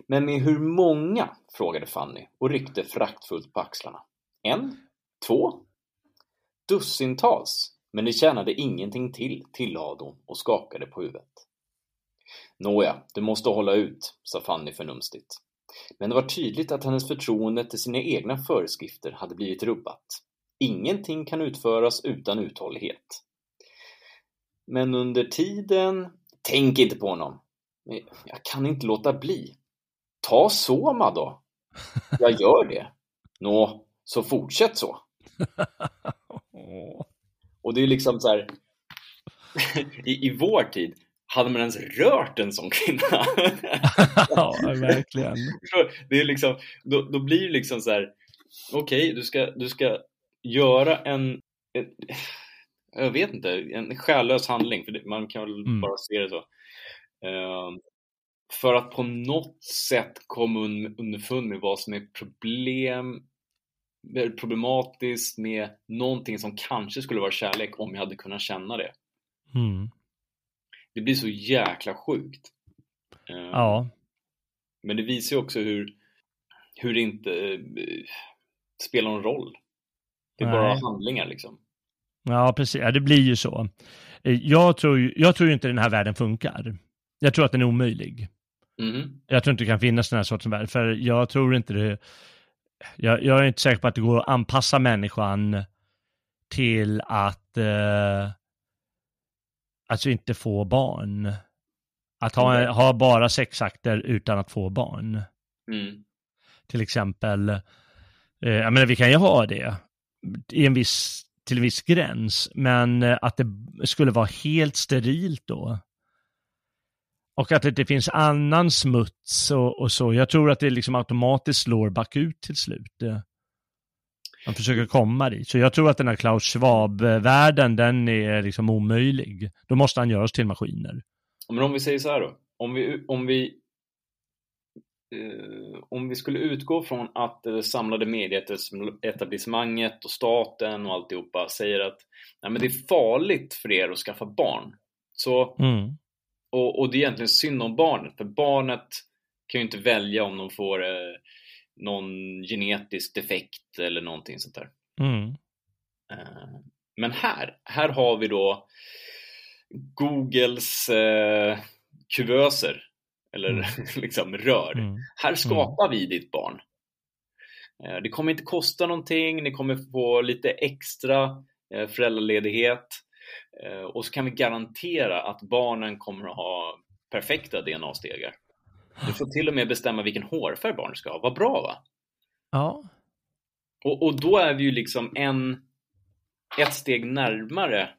Men med hur många? frågade Fanny och ryckte fraktfullt på axlarna. En? Två? Dussintals, men det tjänade ingenting till, tillade hon och skakade på huvudet. Nåja, du måste hålla ut, sa Fanny förnumstigt. Men det var tydligt att hennes förtroende till sina egna föreskrifter hade blivit rubbat. Ingenting kan utföras utan uthållighet. Men under tiden... Tänk inte på honom! Jag kan inte låta bli. Ta Soma då! Jag gör det. Nå, så fortsätt så. Och det är liksom så här. I, I vår tid, hade man ens rört en sån kvinna? ja, verkligen. det är liksom, då, då blir det liksom så här. Okej, du, ska, du ska göra en, en, jag vet inte, en själlös handling, för det, man kan väl Mm. bara se det så. Ehm, för att på något sätt komma un, underfund med vad som är problem problematiskt med någonting som kanske skulle vara kärlek om jag hade kunnat känna det. Mm. Det blir så jäkla sjukt. Ehm, Ja, Men det visar ju också hur, hur det inte eh, spelar någon roll. Det är bara Nej. handlingar liksom. ja, precis. Ja, det blir ju så. Eh, Jag tror, ju- jag tror ju inte den här världen funkar. Jag tror att den är omöjlig. Mhm. Jag tror inte det kan finnas den här sortens värld, för jag tror inte det... Jag, jag är inte säker på att det går att anpassa människan till att eh, alltså inte få barn. Att ha, Nej. ha bara sexakter utan att få barn. Mm. Till exempel, eh, jag menar vi kan ju ha det i en viss, till en viss gräns, men eh, att det skulle vara helt sterilt då. Och att det inte finns annan smuts och, och så. Jag tror att det liksom automatiskt slår bakut till slut. Eh, Man försöker komma dit. Så jag tror att den här Klaus Schwab-världen, den är liksom omöjlig. Då måste han göra oss till maskiner. Men om vi säger så här då. Om vi, om vi, eh, om vi skulle utgå från att det samlade medieetablissemanget och staten och alltihopa säger att Nej, men det är farligt för er att skaffa barn. Så, Mm. Och, och det är egentligen synd om barnet, för barnet kan ju inte välja om de får eh, någon genetisk defekt eller någonting sånt där. Mm. Eh, Men här, här har vi då Googles eh, kuvöser, eller Mm. liksom rör. Mm. Här skapar vi ditt barn. Eh, Det kommer inte kosta någonting, ni kommer få lite extra eh, föräldraledighet och så kan vi garantera att barnen kommer att ha perfekta DNA-stegar. Du får till och med bestämma vilken hårfärg barnet ska ha. Vad bra va? Ja. Och, och då är vi ju liksom en, ett steg närmare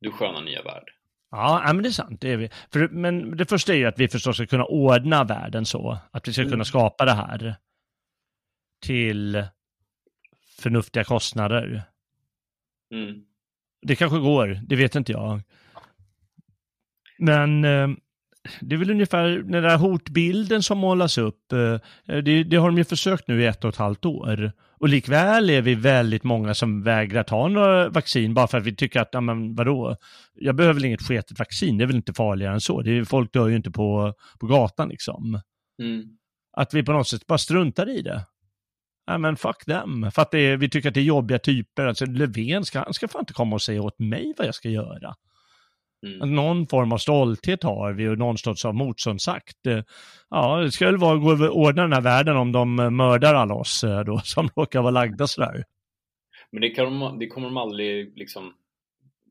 Du sköna nya värld. Ja, men det är sant. Det är vi. För, men det första är ju att vi förstås ska kunna ordna världen så. Att vi ska kunna skapa det här till förnuftiga kostnader. Mm. Det kanske går, det vet inte jag. Men eh, det är väl ungefär den där hotbilden som målas upp. Eh, det, det, har de ju försökt nu i ett och ett halvt år. Och likväl är vi väldigt många som vägrar ta några vaccin bara för att vi tycker att, ja men vadå, jag behöver väl inget sketet vaccin, det är väl inte farligare än så. Det är, folk dör ju inte på, på gatan liksom. Mm. Att vi på något sätt bara struntar i det. Ja men fuck them. För att är, vi tycker att det är jobbiga typer. Alltså Löfven ska, han ska fan inte komma och säga åt mig vad jag ska göra. Mm. Någon form av stolthet har vi och någon sorts av motståndssakt. Eh, ja, det ska väl vara gå och ordna den här världen om de eh, mördar alla oss eh, då som råkar vara lagda sådär. Men det, kan de, det kommer de aldrig liksom,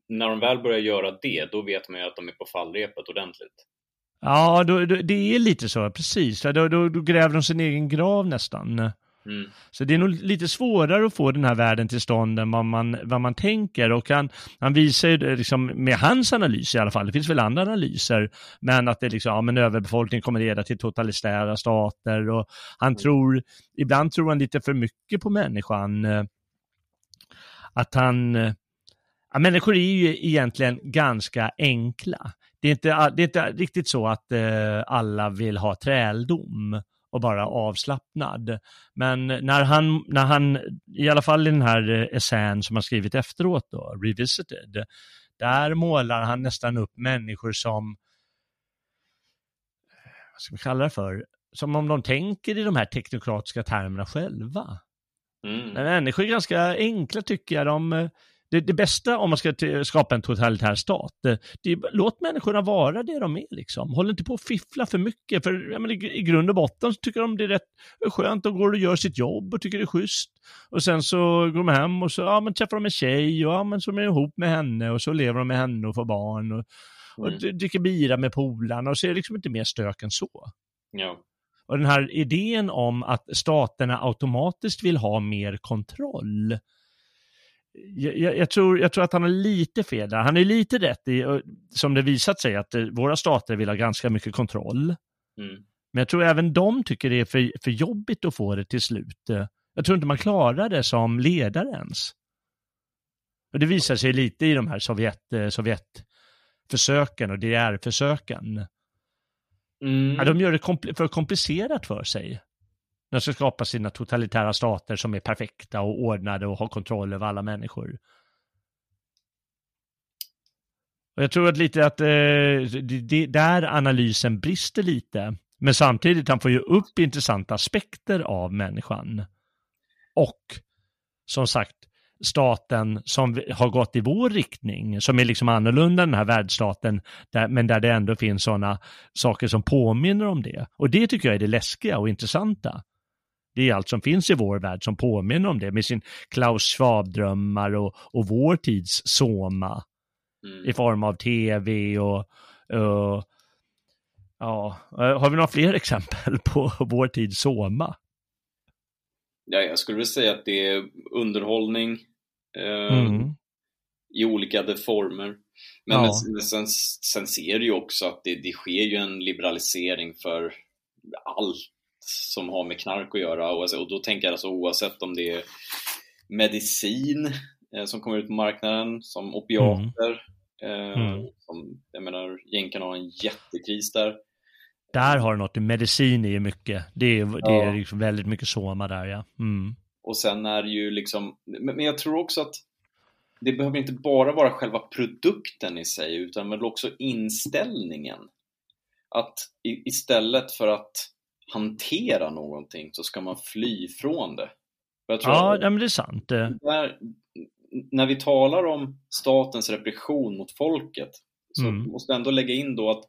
när de väl börjar göra det, då vet man ju att de är på fallrepet ordentligt. Ja, då, då, det är lite så, precis. Då, då gräver de sin egen grav nästan. Mm. Så det är nog lite svårare att få den här världen till stånd än vad man, vad man tänker. Och han, han visar ju liksom, med hans analys i alla fall, det finns väl andra analyser, men att det liksom, ja men överbefolkning kommer leda till totalitära stater och han mm. tror, ibland tror han lite för mycket på människan. Att han, ja, människor är ju egentligen ganska enkla. Det är inte, det är inte riktigt så att eh, alla vill ha träldom och bara avslappnad. Men när han, när han, i alla fall i den här eh, essän som han skrivit efteråt då, Revisited, där målar han nästan upp människor som, vad ska vi kalla det för, som om de tänker i de här teknokratiska termerna själva. Mm. Människor är ganska enkla tycker jag. De, det, det, bästa om man ska skapa en totalitär stat, det, det, låt människorna vara det de är liksom. Håll inte på att fiffla för mycket, för menar, i, i grund och botten så tycker de det är rätt skönt och går och gör sitt jobb och tycker det är schysst. Och sen så går de hem och så ja, men träffar de en tjej och ja, men så är de ihop med henne och så lever de med henne och får barn och, och mm. dricker bira med polarna och så är det liksom inte mer stök än så. Ja. Och den här idén om att staterna automatiskt vill ha mer kontroll, jag, jag, tror, jag tror att han har lite fel där. Han är lite rätt i, som det visat sig, att eh, våra stater vill ha ganska mycket kontroll. Mm. Men jag tror även de tycker det är för, för jobbigt att få det till slut. Jag tror inte man klarar det som ledare ens. Och det visar sig lite i de här Sovjet, eh, Sovjetförsöken och DDR-försöken. Mm. Ja, de gör det kompl för komplicerat för sig. De ska skapa sina totalitära stater som är perfekta och ordnade och har kontroll över alla människor. Och jag tror att lite att eh, det, det, där analysen brister lite. Men samtidigt, han får ju upp intressanta aspekter av människan. Och som sagt, staten som har gått i vår riktning, som är liksom annorlunda den här världsstaten, där, men där det ändå finns sådana saker som påminner om det. Och det tycker jag är det läskiga och intressanta. Det är allt som finns i vår värld som påminner om det med sin Klaus Schwab-drömmar och, och vår tids Soma mm. i form av tv och, och ja, har vi några fler exempel på vår tids Soma? Ja, jag skulle vilja säga att det är underhållning eh, mm. i olika former. Men ja. sen, sen ser du ju också att det, det sker ju en liberalisering för allt som har med knark att göra och då tänker jag alltså oavsett om det är medicin eh, som kommer ut på marknaden som opiater mm. Eh, mm. som, jag menar, jänkarna har en jättekris där där har du något, medicin är ju mycket, det är, det är liksom väldigt mycket soma där ja. Mm. Och sen är det ju liksom, men jag tror också att det behöver inte bara vara själva produkten i sig utan väl också inställningen. Att istället för att hantera någonting så ska man fly från det. ja, men det är sant. Där, när vi talar om statens repression mot folket så mm. måste vi ändå lägga in då att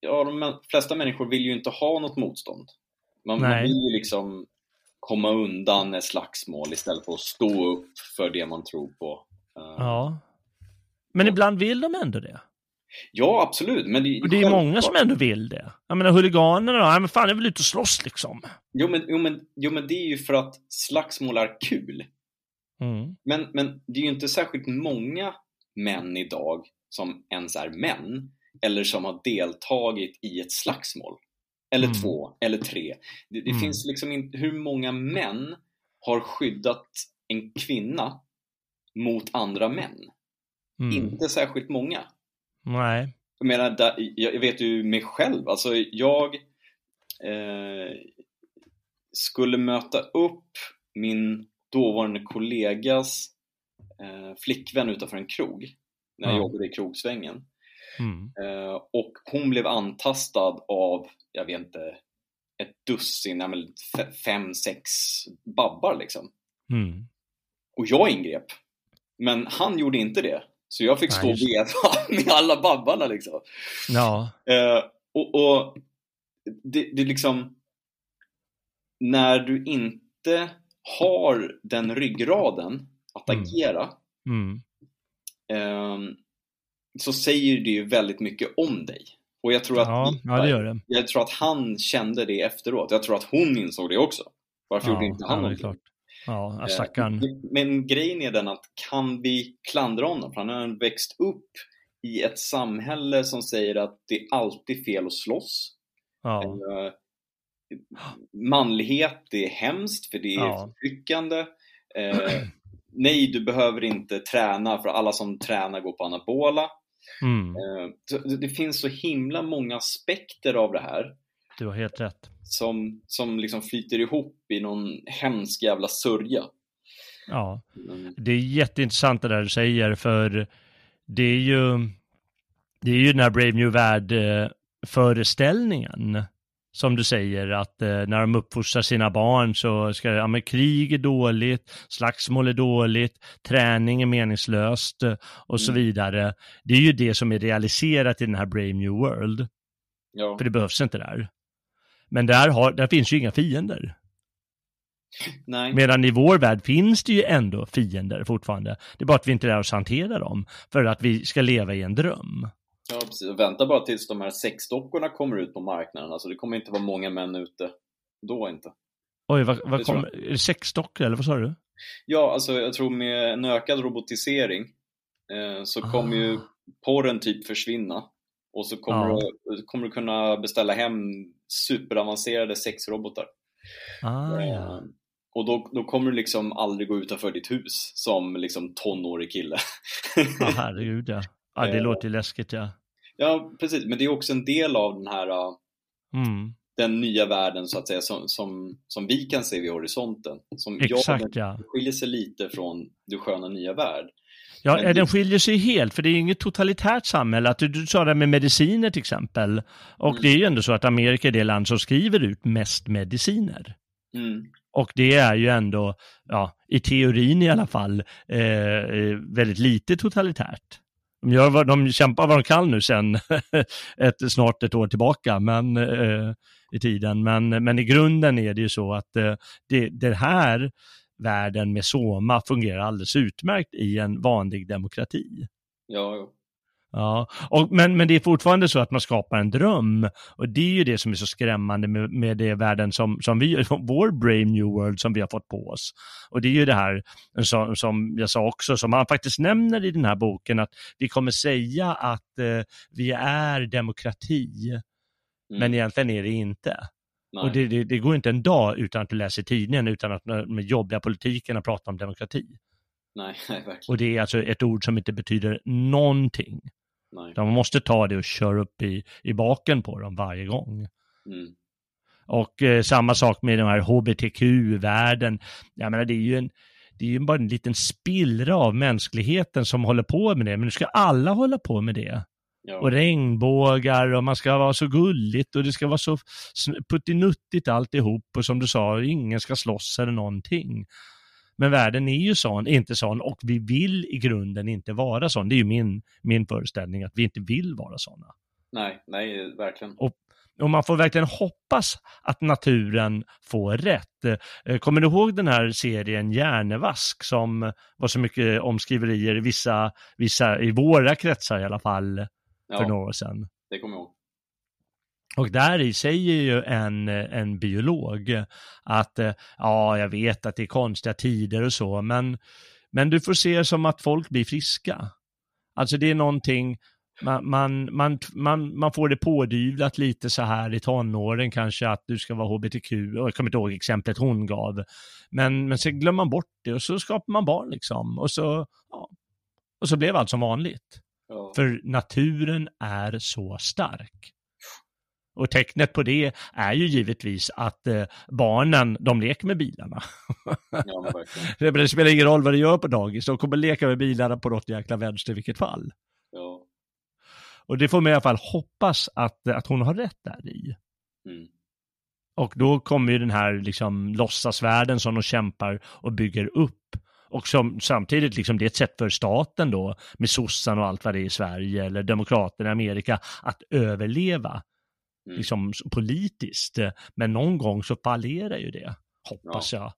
ja, de flesta människor vill ju inte ha något motstånd. Man, man vill ju liksom komma undan ett slagsmål istället för att stå upp för det man tror på. Ja. Men ibland vill de ändå det. Ja, absolut. Men det, och det är självklart. många som ändå vill det. Jag menar huliganerna ja, men fan jag vill ut och slåss liksom. Jo men, jo, men, jo, men det är ju för att slagsmål är kul. Mm. Men, men det är ju inte särskilt många män idag som ens är män eller som har deltagit i ett slagsmål. Eller Mm. två, eller tre. Det, det Mm. finns liksom inte, hur många män har skyddat en kvinna mot andra män? Mm. Inte särskilt många. Nej. Jag menar, jag vet ju mig själv, alltså jag eh, skulle möta upp min dåvarande kollegas eh, flickvän utanför en krog när jag Ja. jobbade i krogsvängen. Mm. Eh, och hon blev antastad av, jag vet inte, ett dussin, f- fem, sex babbar liksom. Mm. Och jag ingrep. Men han gjorde inte det. Så jag fick stå och veva med alla babbarna liksom. Ja. Eh, och, och det, det är liksom när du inte har den ryggraden att Mm. agera Mm. ehm, så säger det ju väldigt mycket om dig. Och jag tror att, Ja, ja, det det. jag tror att han kände det efteråt. Jag tror att hon insåg det också. Varför gjorde inte han ja, det. Ja, Eh, stackarn. Men grejen är den att kan vi klandra honom? För han har växt upp i ett samhälle som säger att det är alltid fel att slåss. Ja. Eh, manlighet, det är hemskt för det är Ja. förtryckande. Eh, nej, du behöver inte träna för alla som tränar går på anabola. Mm. Eh, det finns så himla många aspekter av det här Du har helt rätt. som, som liksom flyter ihop i någon hemsk jävla sörja. Ja. Mm. Det är jätteintressant det där du säger, för det är ju, det är ju den här Brave New World-föreställningen. Som du säger, att eh, när de uppfostrar sina barn så ska ja men krig är dåligt, slagsmål är dåligt, träning är meningslöst eh, och så Mm. vidare. Det är ju det som är realiserat i den här Brave New World, Ja. för det behövs inte där. Men där, har, där finns ju inga fiender. Nej. Medan i vår värld finns det ju ändå fiender fortfarande. Det är bara att vi inte lär oss hantera dem för att vi ska leva i en dröm. Ja, precis. Vänta bara tills de här sexdockorna kommer ut på marknaden. Alltså det kommer inte vara många män ute då inte. Oj, vad, vad kom, är det sexdockor eller vad sa du? Ja, alltså jag tror med en ökad robotisering eh, så Ah. kommer ju porren typ försvinna. Och så kommer, Ja. du, kommer du kunna beställa hem superavancerade sexrobotar. Ah, Eh, ja. och då, då kommer du liksom aldrig gå utanför ditt hus som liksom tonårig kille. ah, herregud ja. ja det Eh. låter läskigt ja. ja, precis. Men det är också en del av den här uh, Mm. den nya världen så att säga som, som, som vi kan se vid horisonten. Som Exakt jag, ja. skiljer sig lite från du sköna nya värld. Ja, Men eh, den skiljer sig helt, för det är inget totalitärt samhälle. Att du, du sa det med mediciner till exempel. Och Mm. det är ju ändå så att Amerika är det land som skriver ut mest mediciner. Mm. Och det är ju ändå, ja, i teorin i alla fall, eh, eh, väldigt lite totalitärt. De, gör vad, de kämpar vad de kan nu sen ett, snart ett år tillbaka men, eh, i tiden. Men, men i grunden är det ju så att eh, det, det här världen med Soma fungerar alldeles utmärkt i en vanlig demokrati. Ja, ja. Och, men, men det är fortfarande så att man skapar en dröm. Och det är ju det som är så skrämmande med, med det världen som, som vi, vår Brave New World som vi har fått på oss. Och det är ju det här som, som jag sa också, som han faktiskt nämner i den här boken, att vi kommer säga att eh, vi är demokrati, Mm. men egentligen är det inte. Nej. Och det, det, det går inte en dag utan att du läser tidningen, utan att med jobbiga politikerna pratar om demokrati. nej, nej, verkligen. Och det är alltså ett ord som inte betyder någonting. Nej. Man måste ta det och köra upp i, i baken på dem varje gång. Mm. Och eh, samma sak med den här hbtq-världen. Jag menar, det är ju en, det är ju bara en liten spillra av mänskligheten som håller på med det. Men nu ska alla hålla på med det. Ja. Och regnbågar och man ska vara så gulligt och det ska vara så puttinuttigt alltihop. Och som du sa, ingen ska slåss eller någonting. Men världen är ju sån, inte sån och vi vill i grunden inte vara sån. Det är ju min, min föreställning att vi inte vill vara såna. nej, nej, verkligen. Och man får verkligen hoppas att naturen får rätt. Eh, Kommer du ihåg den här serien Hjärnevask som var så mycket omskriverier i vissa, vissa, i våra kretsar i alla fall, för Ja, några år sedan? det kommer jag ihåg. Och där i säger ju en, en biolog att eh, ja, jag vet att det är konstiga tider och så, men, men du får se som att folk blir friska. Alltså det är någonting, man, man, man, man, man får det pådyvlat lite så här i tonåren kanske att du ska vara hbtq, och jag kommer inte ihåg exemplet hon gav. Men, men sen glömmer man bort det och så skapar man barn liksom. Och så, ja, och så blev allt som vanligt. Ja. För naturen är så stark. Och tecknet på det är ju givetvis att eh, barnen, de leker med bilarna. Ja, verkligen. det spelar ingen roll vad de gör på dagis, de kommer leka med bilarna på något jäkla vänster i vilket fall. Ja. Och det får mig i alla fall hoppas att, att hon har rätt där i. Mm. Och då kommer ju den här liksom låtsasvärlden som de kämpar och bygger upp. Och som samtidigt liksom det är ett sätt för staten då, med sossarna och allt vad det är i Sverige, eller demokraterna i Amerika, att överleva Mm. liksom politiskt. Men någon gång så fallerar ju det, hoppas jag.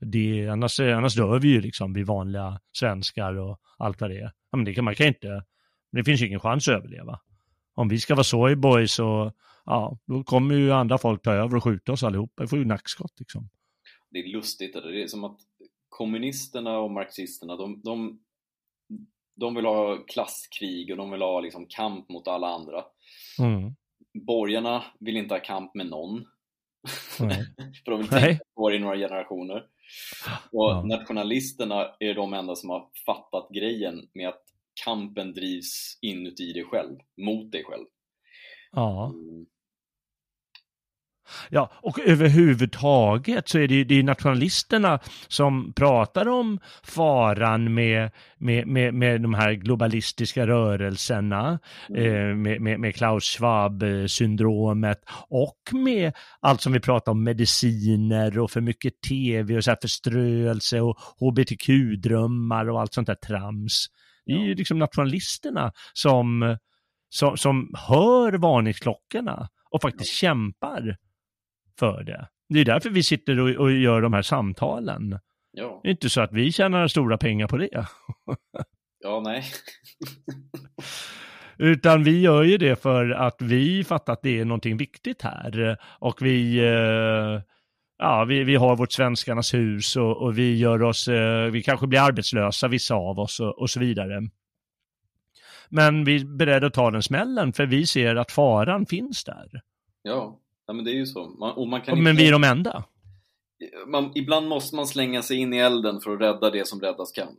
Det, annars, annars dör vi ju liksom, vi vanliga svenskar och allt vad det är. Ja, men det kan, man kan inte, det finns ju ingen chans att överleva. Om vi ska vara soyboys så, ja, då kommer ju andra folk ta över och skjuta oss allihopa. Vi får ju nackskott liksom. Det är lustigt, det är som att kommunisterna och marxisterna, de, de, de vill ha klasskrig och de vill ha liksom kamp mot alla andra. Mm. Borgarna vill inte ha kamp med någon. För de vill tänka på det i några generationer. Och Ja. nationalisterna är de enda som har fattat grejen med att kampen drivs inuti dig själv, mot dig själv. Ja. Mm. Ja, och överhuvudtaget så är det ju det är nationalisterna som pratar om faran med, med, med, med de här globalistiska rörelserna, eh, med, med, med Klaus Schwab-syndromet och med allt som vi pratar om, mediciner och för mycket tv och så här förströelse och hbtq-drömmar och allt sånt där trams. Det är ju liksom nationalisterna som, som, som hör varningsklockorna och faktiskt kämpar för det. Det är därför vi sitter och, och gör de här samtalen. Ja, Det är inte så att vi tjänar stora pengar på det. ja nej. Utan vi gör ju det för att vi fattar att det är någonting viktigt här. Och vi, eh, ja, vi, vi har vårt svenskarnas hus och, och vi gör oss, eh, vi kanske blir arbetslösa vissa av oss och, och så vidare. Men vi är beredda att ta den smällen för vi ser att faran finns där. Ja, ja men det är ju så. Man, och man kan Men inte- vi är de enda. man, ibland måste man slänga sig in i elden för att rädda det som räddas kan.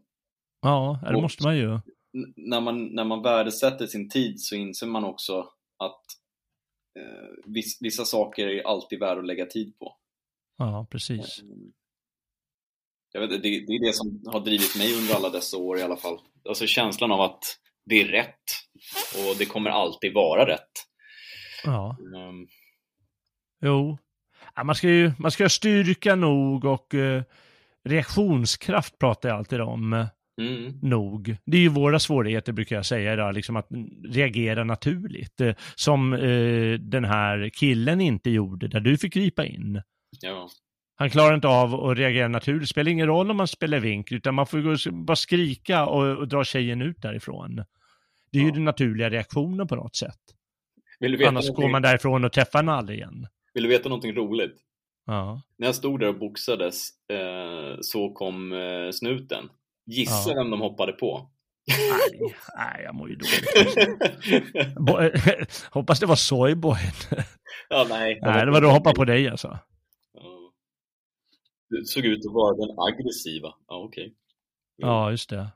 Ja, det Och- måste man ju. När, man, när man värdesätter sin tid så inser man också att eh, viss, vissa saker är alltid värda att lägga tid på. Ja, precis. Mm. Jag vet, det, det är det som har drivit mig under alla dessa år i alla fall. Alltså känslan av att det är rätt och det kommer alltid vara rätt. Ja. Ehm, Jo, ja, man ska ju man ska ha styrka nog och eh, reaktionskraft pratar jag alltid om. eh, mm, Nog. Det är ju våra svårigheter brukar jag säga idag, liksom att reagera naturligt. Eh, som eh, den här killen inte gjorde, där du fick gripa in. ja, Han klarar inte av att reagera naturligt. Det spelar ingen roll om man spelar vink, utan man får gå och bara skrika och, och dra tjejen ut därifrån. Det är ju Ja. den naturliga reaktionen på något sätt. Annars någonting- går man därifrån och träffar henne aldrig igen. Vill du veta någonting roligt? Ja. När jag stod där och boxades eh, så kom eh, snuten. Gissa Ja. vem de hoppade på? Nej, nej, jag mår ju dåligt. Hoppas det var soyboy. ja, nej. Nej, det var då hoppa på dig alltså. Ja. Du såg ut att vara den aggressiva. Ja, okej. Ja, just det.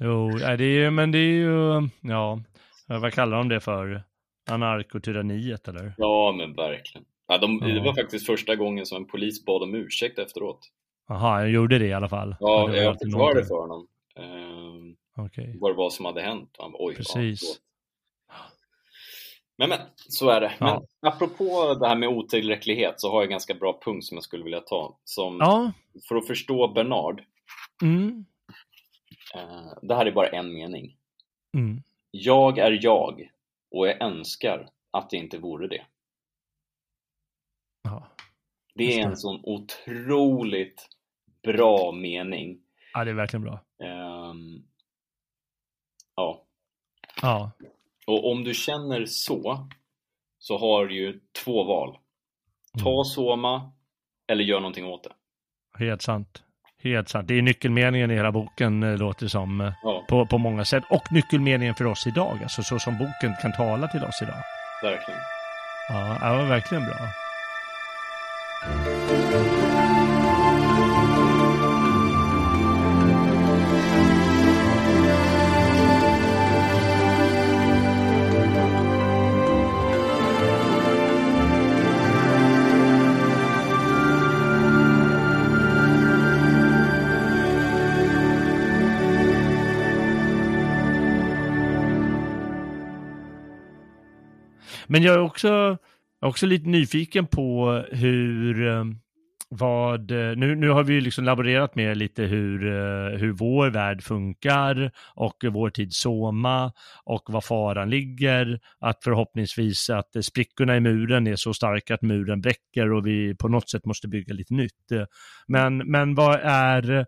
Jo, nej, det är men det är ju, ja, vad kallar de det för? Anarkotyranniet eller? Ja, men verkligen. Ja, de, Det Ja. var faktiskt första gången som en polis bad om ursäkt efteråt. Jaha, jag gjorde det i alla fall. Ja, det jag förklarade för honom ehm, Okej. vad det var som hade hänt. Han bara, oj, Precis. Förlåt. men, men, så är det. Ja. Men apropå det här med otillräcklighet så har jag en ganska bra punkt som jag skulle vilja ta. Som, Ja, För att förstå Bernard, mm, eh, det här är bara en mening. mm. Jag är jag och jag önskar att jag inte vore det. Ja. Det är det. en sån otroligt bra mening. ja, det är verkligen bra. Ehm, ja, Ja, och om du känner så, så har du ju två val. Ta Mm. Soma eller gör någonting åt det. helt sant. Helt sant. Det är nyckelmeningen i hela boken, eh, låter det som, eh, Ja, på, på många sätt. Och nyckelmeningen för oss idag, alltså så som boken kan tala till oss idag. verkligen. Ja, det var verkligen bra. Men jag är också, också lite nyfiken på hur, eh, vad, eh, nu, nu har vi ju liksom laborerat med lite hur, eh, hur vår värld funkar och vår tid soma och var faran ligger, att förhoppningsvis att sprickorna i muren är så starka att muren bräcker och vi på något sätt måste bygga lite nytt. Men, men vad är,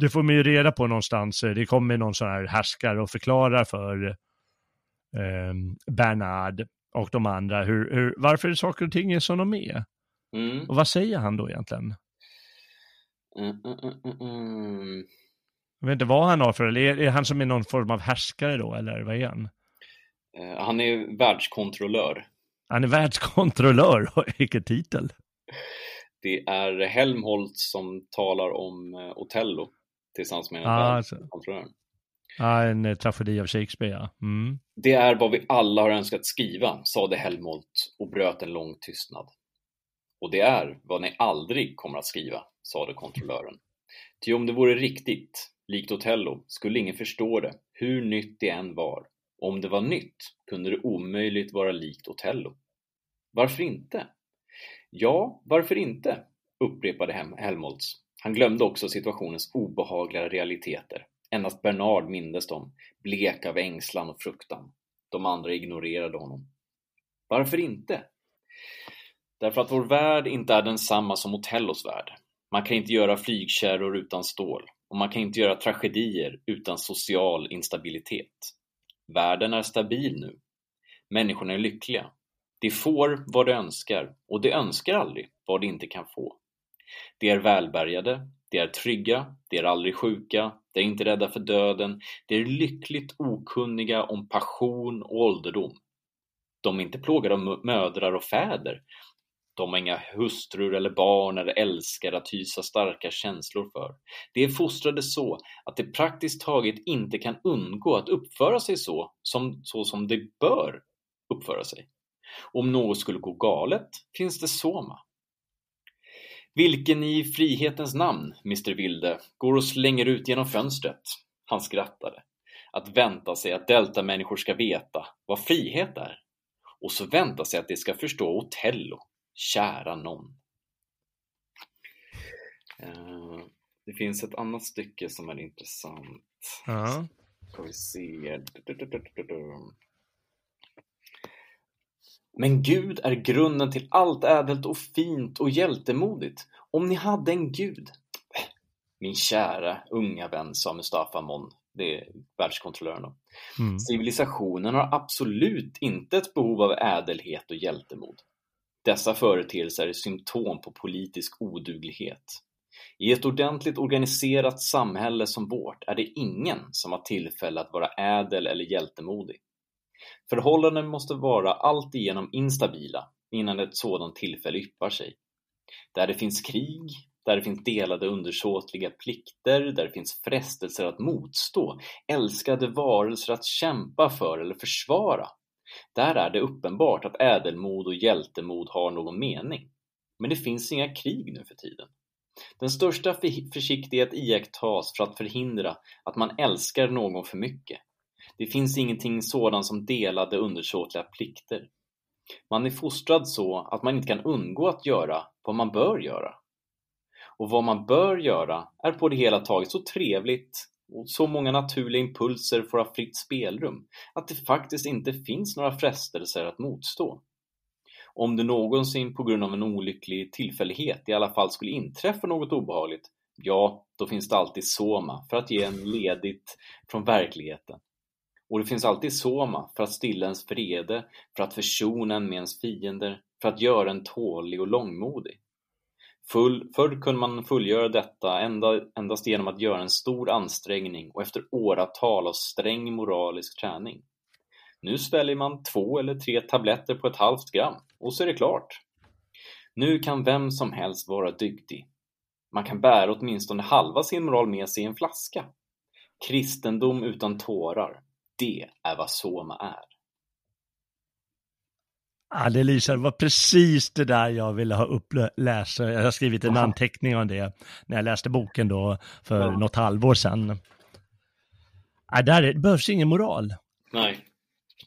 det får man ju reda på någonstans, det kommer någon sån här härskare och förklarar för eh, Bernard och de andra hur, hur, varför saker och ting är som de är. Mm. Och vad säger han då egentligen? Mm, mm, mm, mm, mm. Jag vet inte vad han har för, eller är, är han som är någon form av härskare då, eller vad är han? Eh, Han är världskontrollör. Han är världskontrollör, vilken titel. Det är Helmholtz som talar om eh, Othello tillsammans med den Ah, här alltså. Ja, en eh, tragedi av Shakespeare, ja. Mm. Det är vad vi alla har önskat skriva, sade Helmholt och bröt en lång tystnad. Och det är vad ni aldrig kommer att skriva, sade kontrollören. Ty om det vore riktigt, likt Othello, skulle ingen förstå det, hur nytt det än var. Om det var nytt kunde det omöjligt vara likt Othello. Varför inte? Ja, varför inte? upprepade Helmholtz. Han glömde också situationens obehagliga realiteter. Endast Bernard mindes dem, blek av ängslan och fruktan. De andra ignorerade honom. Varför inte? Därför att vår värld inte är densamma som Othellos värld. Man kan inte göra flygkärror utan stål och man kan inte göra tragedier utan social instabilitet. Världen är stabil nu. Människorna är lyckliga. De får vad de önskar och de önskar aldrig vad de inte kan få. De är välbärgade, de är trygga, de är aldrig sjuka, de är inte rädda för döden, de är lyckligt okunniga om passion och ålderdom. De är inte plågade av mödrar och fäder. De har inga hustrur eller barn eller älskare att hysa starka känslor för. De är fostrade så att de praktiskt taget inte kan undgå att uppföra sig så som, så som de bör uppföra sig. Om något skulle gå galet finns det Soma. Vilken i frihetens namn, Mr Wilde, går och slänger ut genom fönstret? Han skrattade. Att vänta sig att deltamänniskor ska veta vad frihet är. Och så vänta sig att de ska förstå Otello. Kära någon. Eh, Det finns ett annat stycke som är intressant. Ja. Ska vi se. Men Gud är grunden till allt ädelt och fint och hjältemodigt. Om ni hade en Gud. Min kära unga vän, sa Mustafa Mon. Det är världskontrollören då. Mm. Civilisationen har absolut inte ett behov av ädelhet och hjältemod. Dessa företeelser är symptom på politisk oduglighet. I ett ordentligt organiserat samhälle som vårt är det ingen som har tillfälle att vara ädel eller hjältemodig. Förhållanden måste vara alltigenom instabila innan ett sådant tillfälle yppar sig. Där det finns krig, där det finns delade undersåtliga plikter, där det finns frestelser att motstå, älskade varelser att kämpa för eller försvara. Där är det uppenbart att ädelmod och hjältemod har någon mening. Men det finns inga krig nu för tiden. Den största försiktighet iakttas för att förhindra att man älskar någon för mycket. Det finns ingenting sådant som delade undersåtliga plikter. Man är fostrad så att man inte kan undgå att göra vad man bör göra. Och vad man bör göra är på det hela taget så trevligt och så många naturliga impulser får ha fritt spelrum att det faktiskt inte finns några frestelser att motstå. Om det någonsin på grund av en olycklig tillfällighet i alla fall skulle inträffa något obehagligt, ja, då finns det alltid Soma för att ge en ledigt från verkligheten. Och det finns alltid Soma för att stilla ens vrede, för att försona en med ens fiender, för att göra en tålig och långmodig. Full, förr kunde man fullgöra detta enda, endast genom att göra en stor ansträngning och efter åratal av sträng moralisk träning. Nu sväljer man två eller tre tabletter på ett halvt gram och så är det klart. Nu kan vem som helst vara dygdig. Man kan bära åtminstone halva sin moral med sig i en flaska. Kristendom utan tårar, det är vad soma är. Ja, det det var precis det där jag ville ha uppläst. Jag har skrivit en Aha. anteckning om det när jag läste boken då för ja. något halvår sedan. Ja, där är, det behövs ingen moral. Nej.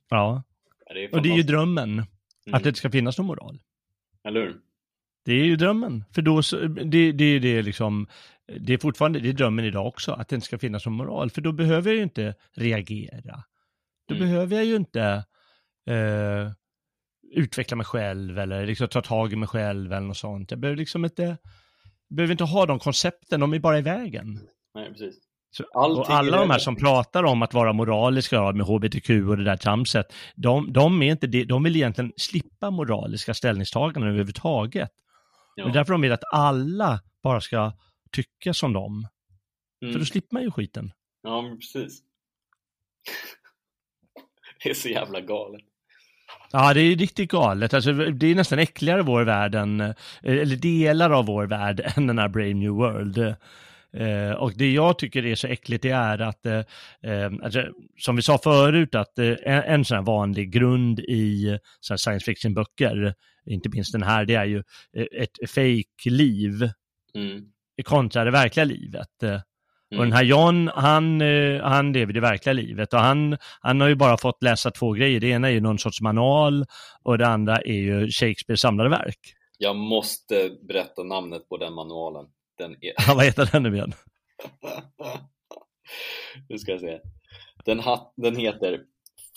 Ja. ja det och det är ju drömmen, mm. att det inte ska finnas någon moral. Eller hur? Det är ju drömmen, för då, det, det, det, är liksom, det är fortfarande, det är drömmen idag också, att det inte ska finnas någon moral, för då behöver jag ju inte reagera. Då mm. behöver jag ju inte eh, utveckla mig själv eller liksom ta tag i mig själv eller något sånt. Jag behöver liksom inte, behöver inte ha de koncepten, de är bara i vägen. Nej, precis. Så, och alla de här som pratar om att vara moraliska med hbtq och det där tramset, de, de, är inte det, de vill egentligen slippa moraliska ställningstaganden överhuvudtaget. Ja. Det är därför de vill att alla bara ska tycka som dem. Mm. För då slipper man ju skiten. Ja, men precis. det är så jävla galet. Ja, det är riktigt galet. Alltså, det är nästan äckligare vår värld än, eh, eller delar av vår värld än den här Brave New World. Eh, och det jag tycker är så äckligt det är att, eh, eh alltså, som vi sa förut, att eh, en, en sån här vanlig grund i så science fiction-böcker, inte minst den här, det är ju eh, ett fake-liv mm. Kontra det verkliga livet. Mm. Och den här John, han, han lever det verkliga livet och han, han har ju bara fått läsa två grejer. Det ena är ju någon sorts manual och det andra är ju Shakespeares samlade verk. Jag måste berätta namnet på den manualen. Den är... Ja, vad heter den nu igen? nu ska jag se. Den, den heter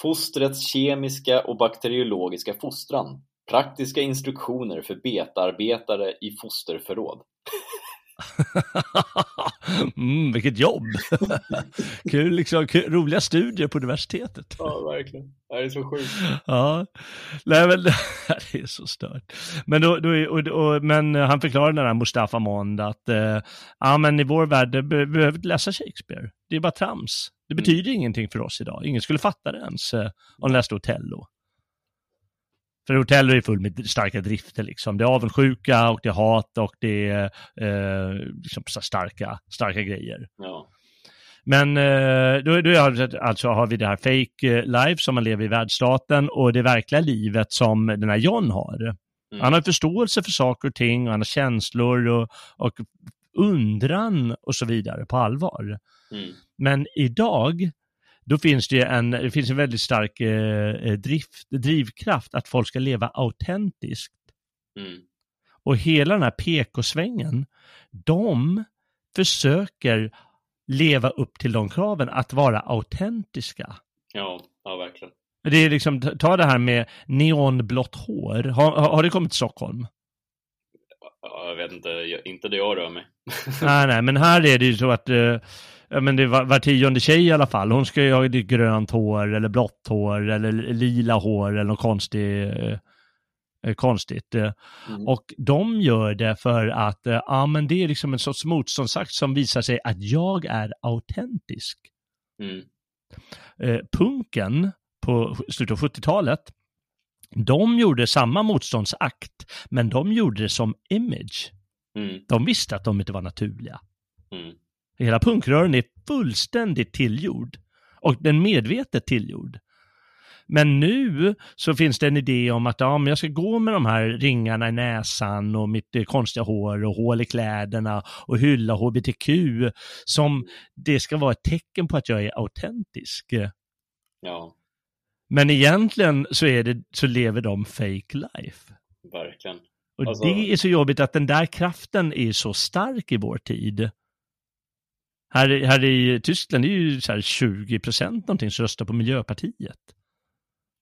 Fostrets kemiska och bakteriologiska fostran. Praktiska instruktioner för betarbetare i fosterförråd. mm, vilket jobb! kul, liksom, kul, roliga studier på universitetet. Ja, verkligen. Det är så sjukt. Ja, Nej, men, det är så stört. Men, då, då, och, och, men han förklarar den här Mustafa Mond att eh, ja, men i vår värld be, behöver inte läsa Shakespeare. Det är bara trams. Det mm. betyder mm. ingenting för oss idag. Ingen skulle fatta det ens eh, om de läste Otello. För Otello är full med starka drifter liksom. Det är avundsjuka och det är hat och det är eh, liksom starka, starka grejer. Ja. Men eh, då, då är, alltså har vi det här fake eh, life som man lever i världsstaten och det verkliga livet som den här John har. Mm. Han har förståelse för saker och ting och han har känslor och, och undran och så vidare på allvar. Mm. Men idag då finns det en, det finns en väldigt stark eh, eh, drift, drivkraft att folk ska leva autentiskt. Mm. Och hela den här PK-svängen, de försöker leva upp till de kraven, att vara autentiska. Ja, ja verkligen. Det är liksom, ta det här med neonblått hår. Har, har det kommit till Stockholm? Ja, jag vet inte, inte det jag rör mig. nej, nej, men här är det ju så att ja, men det var, var tionde tjej i alla fall, hon ska ju ha grönt hår eller blått hår eller lila hår eller något konstigt. Eh, eh, konstigt. Eh. Mm. Och de gör det för att, ja men det är liksom en sorts motståndsakt som visar sig att jag är autentisk. Mm. Punken på slutet av 70-talet, de gjorde samma motståndsakt, men de gjorde det som image. Mm. De visste att de inte var naturliga. Mm. Hela punkrören är fullständigt tillgjord. Och den medvetet tillgjord. Men nu så finns det en idé om att ja, men jag ska gå med de här ringarna i näsan och mitt eh, konstiga hår och hål i kläderna och hylla hbtq som det ska vara ett tecken på att jag är autentisk. Ja. Men egentligen så, är det, så lever de fake life. Verkligen. Och alltså... det är så jobbigt att den där kraften är så stark i vår tid. Här, här i Tyskland är ju så 20 procent någonting som röstar på Miljöpartiet.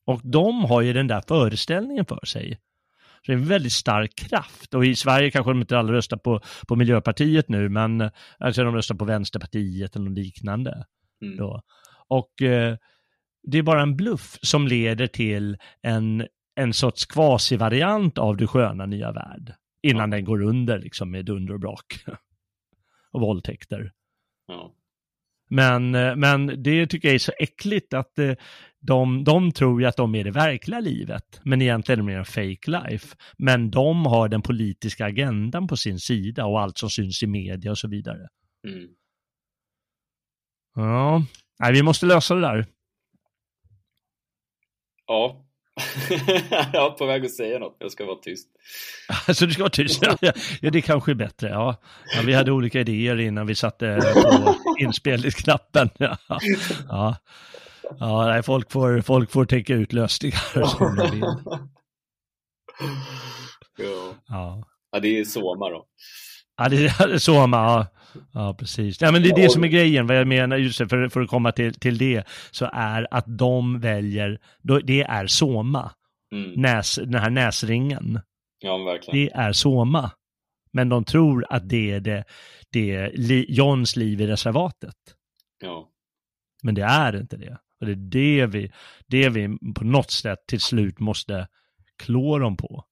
Och de har ju den där föreställningen för sig. Så det är en väldigt stark kraft. Och i Sverige kanske de inte alla röstar på, på Miljöpartiet nu, men alltså de röstar på Vänsterpartiet eller något liknande. Mm. Då. Och eh, det är bara en bluff som leder till en, en sorts kvasivariant av det sköna nya värld. innan den går under liksom med dunder och brak. och våldtäkter. Ja. Men, eh, men det tycker jag är så äckligt att eh, de, de tror ju att de är det verkliga livet, men egentligen är det mer en fake life. Men de har den politiska agendan på sin sida och allt som syns i media och så vidare. Mm. Ja, Nej, vi måste lösa det där. Ja. jag är på väg att säga något, jag ska vara tyst. Alltså du ska vara tyst? Ja, ja, det kanske är bättre. Ja. ja. vi hade olika idéer innan vi satte på inspelningsknappen. Ja, ja. ja nej, folk, får, folk får tänka ut lösningar som de vill. Ja. Ja. ja, det är Soma då. Ja, det är Soma, ja. Ja, precis. Ja, men det är det som är grejen, vad jag menar, just för, för att komma till, till det, så är att de väljer, det är Soma, Mm. näs, den här näsringen. Ja, verkligen. Det är Soma. Men de tror att det är det, det är li, Johns liv i reservatet. Ja. Men det är inte det. Och det är det vi, det vi på något sätt till slut måste klå dem på.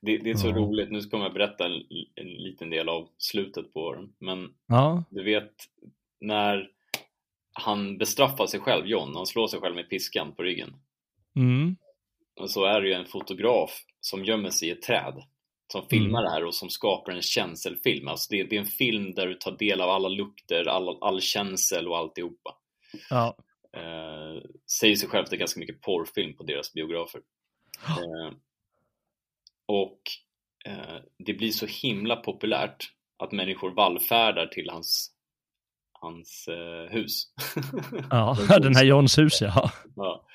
Det, det är så Ja. roligt, nu kommer jag berätta en, en liten del av slutet på den. Men Ja, du vet när han bestraffar sig själv, John, han slår sig själv med piskan på ryggen. mm. Och så är det ju en fotograf som gömmer sig i ett träd som filmar det här och som skapar en känselfilm. Alltså det, det är en film där du tar del av alla lukter, all, all känsel och alltihopa. ja, Eh, säger sig själv att det är ganska mycket porrfilm på deras biografer. Eh, och eh, det blir så himla populärt att människor vallfärdar till hans, hans eh, hus. ja, den här Johns hus, ja. Ja.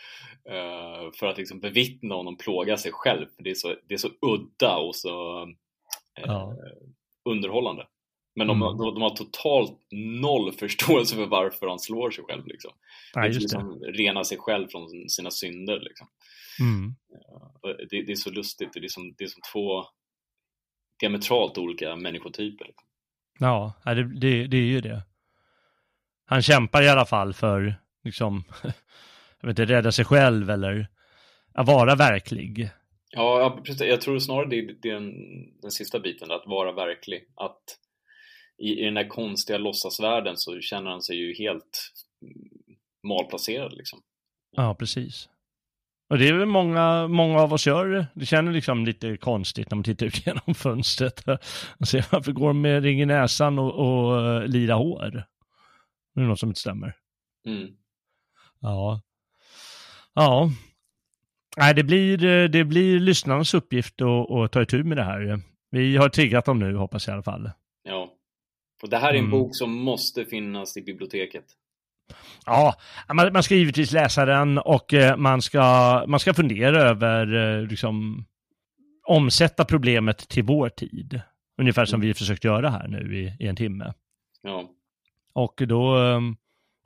Eh, för att liksom bevittna honom plåga sig själv. Det, är så, det är så udda och så eh, Ja. underhållande. Men de, Mm. de, de har totalt noll förståelse för varför han slår sig själv. Liksom. ja just det. liksom rena sig själv från sina synder. Liksom. Mm. Och Det, det är så lustigt, det är som, det är som två diametralt olika människotyper. Liksom. Ja, det, det, det är ju det. Han kämpar i alla fall för, liksom, jag vet inte, rädda sig själv eller att vara verklig. Ja, precis. jag tror snarare det är den, den sista biten, att vara verklig. Att i, i den här konstiga låtsasvärlden så känner han sig ju helt malplacerad liksom. Ja, precis. Och det är väl många, många av oss gör det. Känner liksom lite konstigt när man tittar ut genom fönstret och ser varför går de med ring i näsan och, och uh, lila hår. Det är något som inte stämmer. Mm. Ja. Ja. Nej, det blir, eh, det blir lyssnarnas uppgift att, att ta itu med det här. Vi har triggat dem nu, hoppas jag i alla fall. Ja. Och det här är en Mm. bok som måste finnas i biblioteket. Ja, man, man ska givetvis läsa den och eh, man ska, man ska fundera över, eh, liksom, omsätta problemet till vår tid. Ungefär som vi försökt göra här nu i, i en timme. Ja. Och då, eh,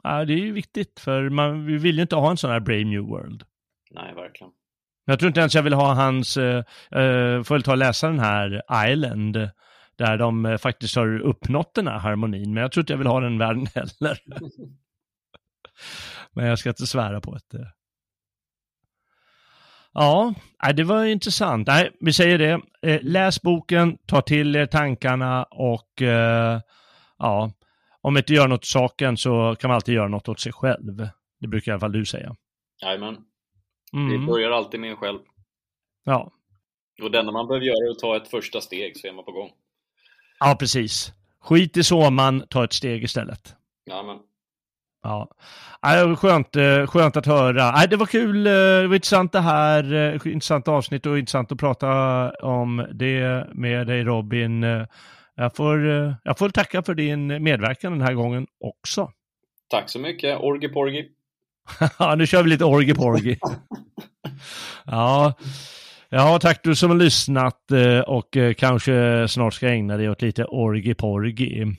ja, det är ju viktigt för man, vi vill ju inte ha en sån här Brave New World. Nej, verkligen. Jag tror inte ens jag vill ha hans, uh, får väl ta och läsa den här Island, där de eh, faktiskt har uppnått den här harmonin, men jag tror inte jag vill ha den världen heller. men jag ska inte svära på det. Ja, nej, det var intressant. Nej, vi säger det. Eh, Läs boken, ta till er tankarna och eh, ja, om man inte gör något åt saken så kan man alltid göra något åt sig själv. Det brukar i alla fall du säga. Jajamän. Det Mm. börjar alltid med en själv. Ja. Och det enda man behöver göra är att ta ett första steg så är man på gång. Ja, precis. Skit i sommaren, ta ett steg istället. Ja, ja det var skönt, eh, skönt att höra. Nej, det var kul, eh, det var intressant det här, eh, intressant avsnitt och intressant att prata om det med dig Robin. Jag får, jag får tacka för din medverkan den här gången också. Tack så mycket, Orgi Porgi. Ja, nu kör vi lite orgi porgi. ja ja, tack du som har lyssnat eh, och eh, kanske snart ska ägna dig åt lite orgi porgi.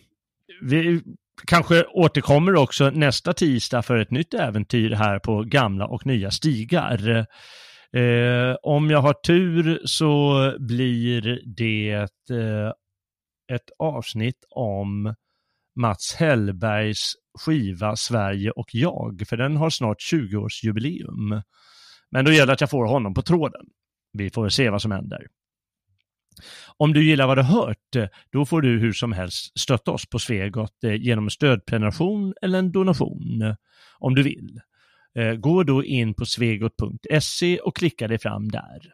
Vi kanske återkommer också nästa tisdag för ett nytt äventyr här på gamla och nya stigar. Eh, om jag har tur så blir det eh, ett avsnitt om Mats Hellbergs skiva Sverige och jag, för den har snart 20-årsjubileum. Men då gäller det att jag får honom på tråden. Vi får se vad som händer. Om du gillar vad du hört, eh, då får du hur som helst stötta oss på Svegot eh, genom stödprenumeration eller en donation, eh, om du vill. Gå då in på svegot.se och klicka dig fram där.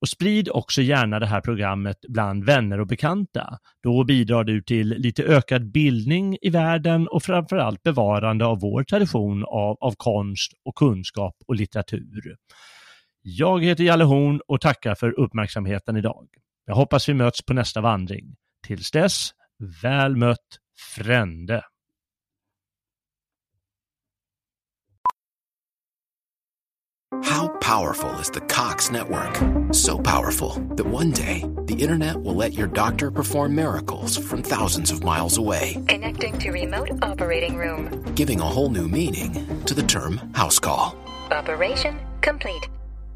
Och sprid också gärna det här programmet bland vänner och bekanta. Då bidrar du till lite ökad bildning i världen och framförallt bevarande av vår tradition av, av konst och kunskap och litteratur. Jag heter Jalle Horn och tackar för uppmärksamheten idag. Jag hoppas vi möts på nästa vandring. Tills dess, väl mött Frände. How powerful is the Cox network? So powerful that one day the internet will let your doctor perform miracles from thousands of miles away. Connecting to remote operating room. Giving a whole new meaning to the term house call. Operation complete.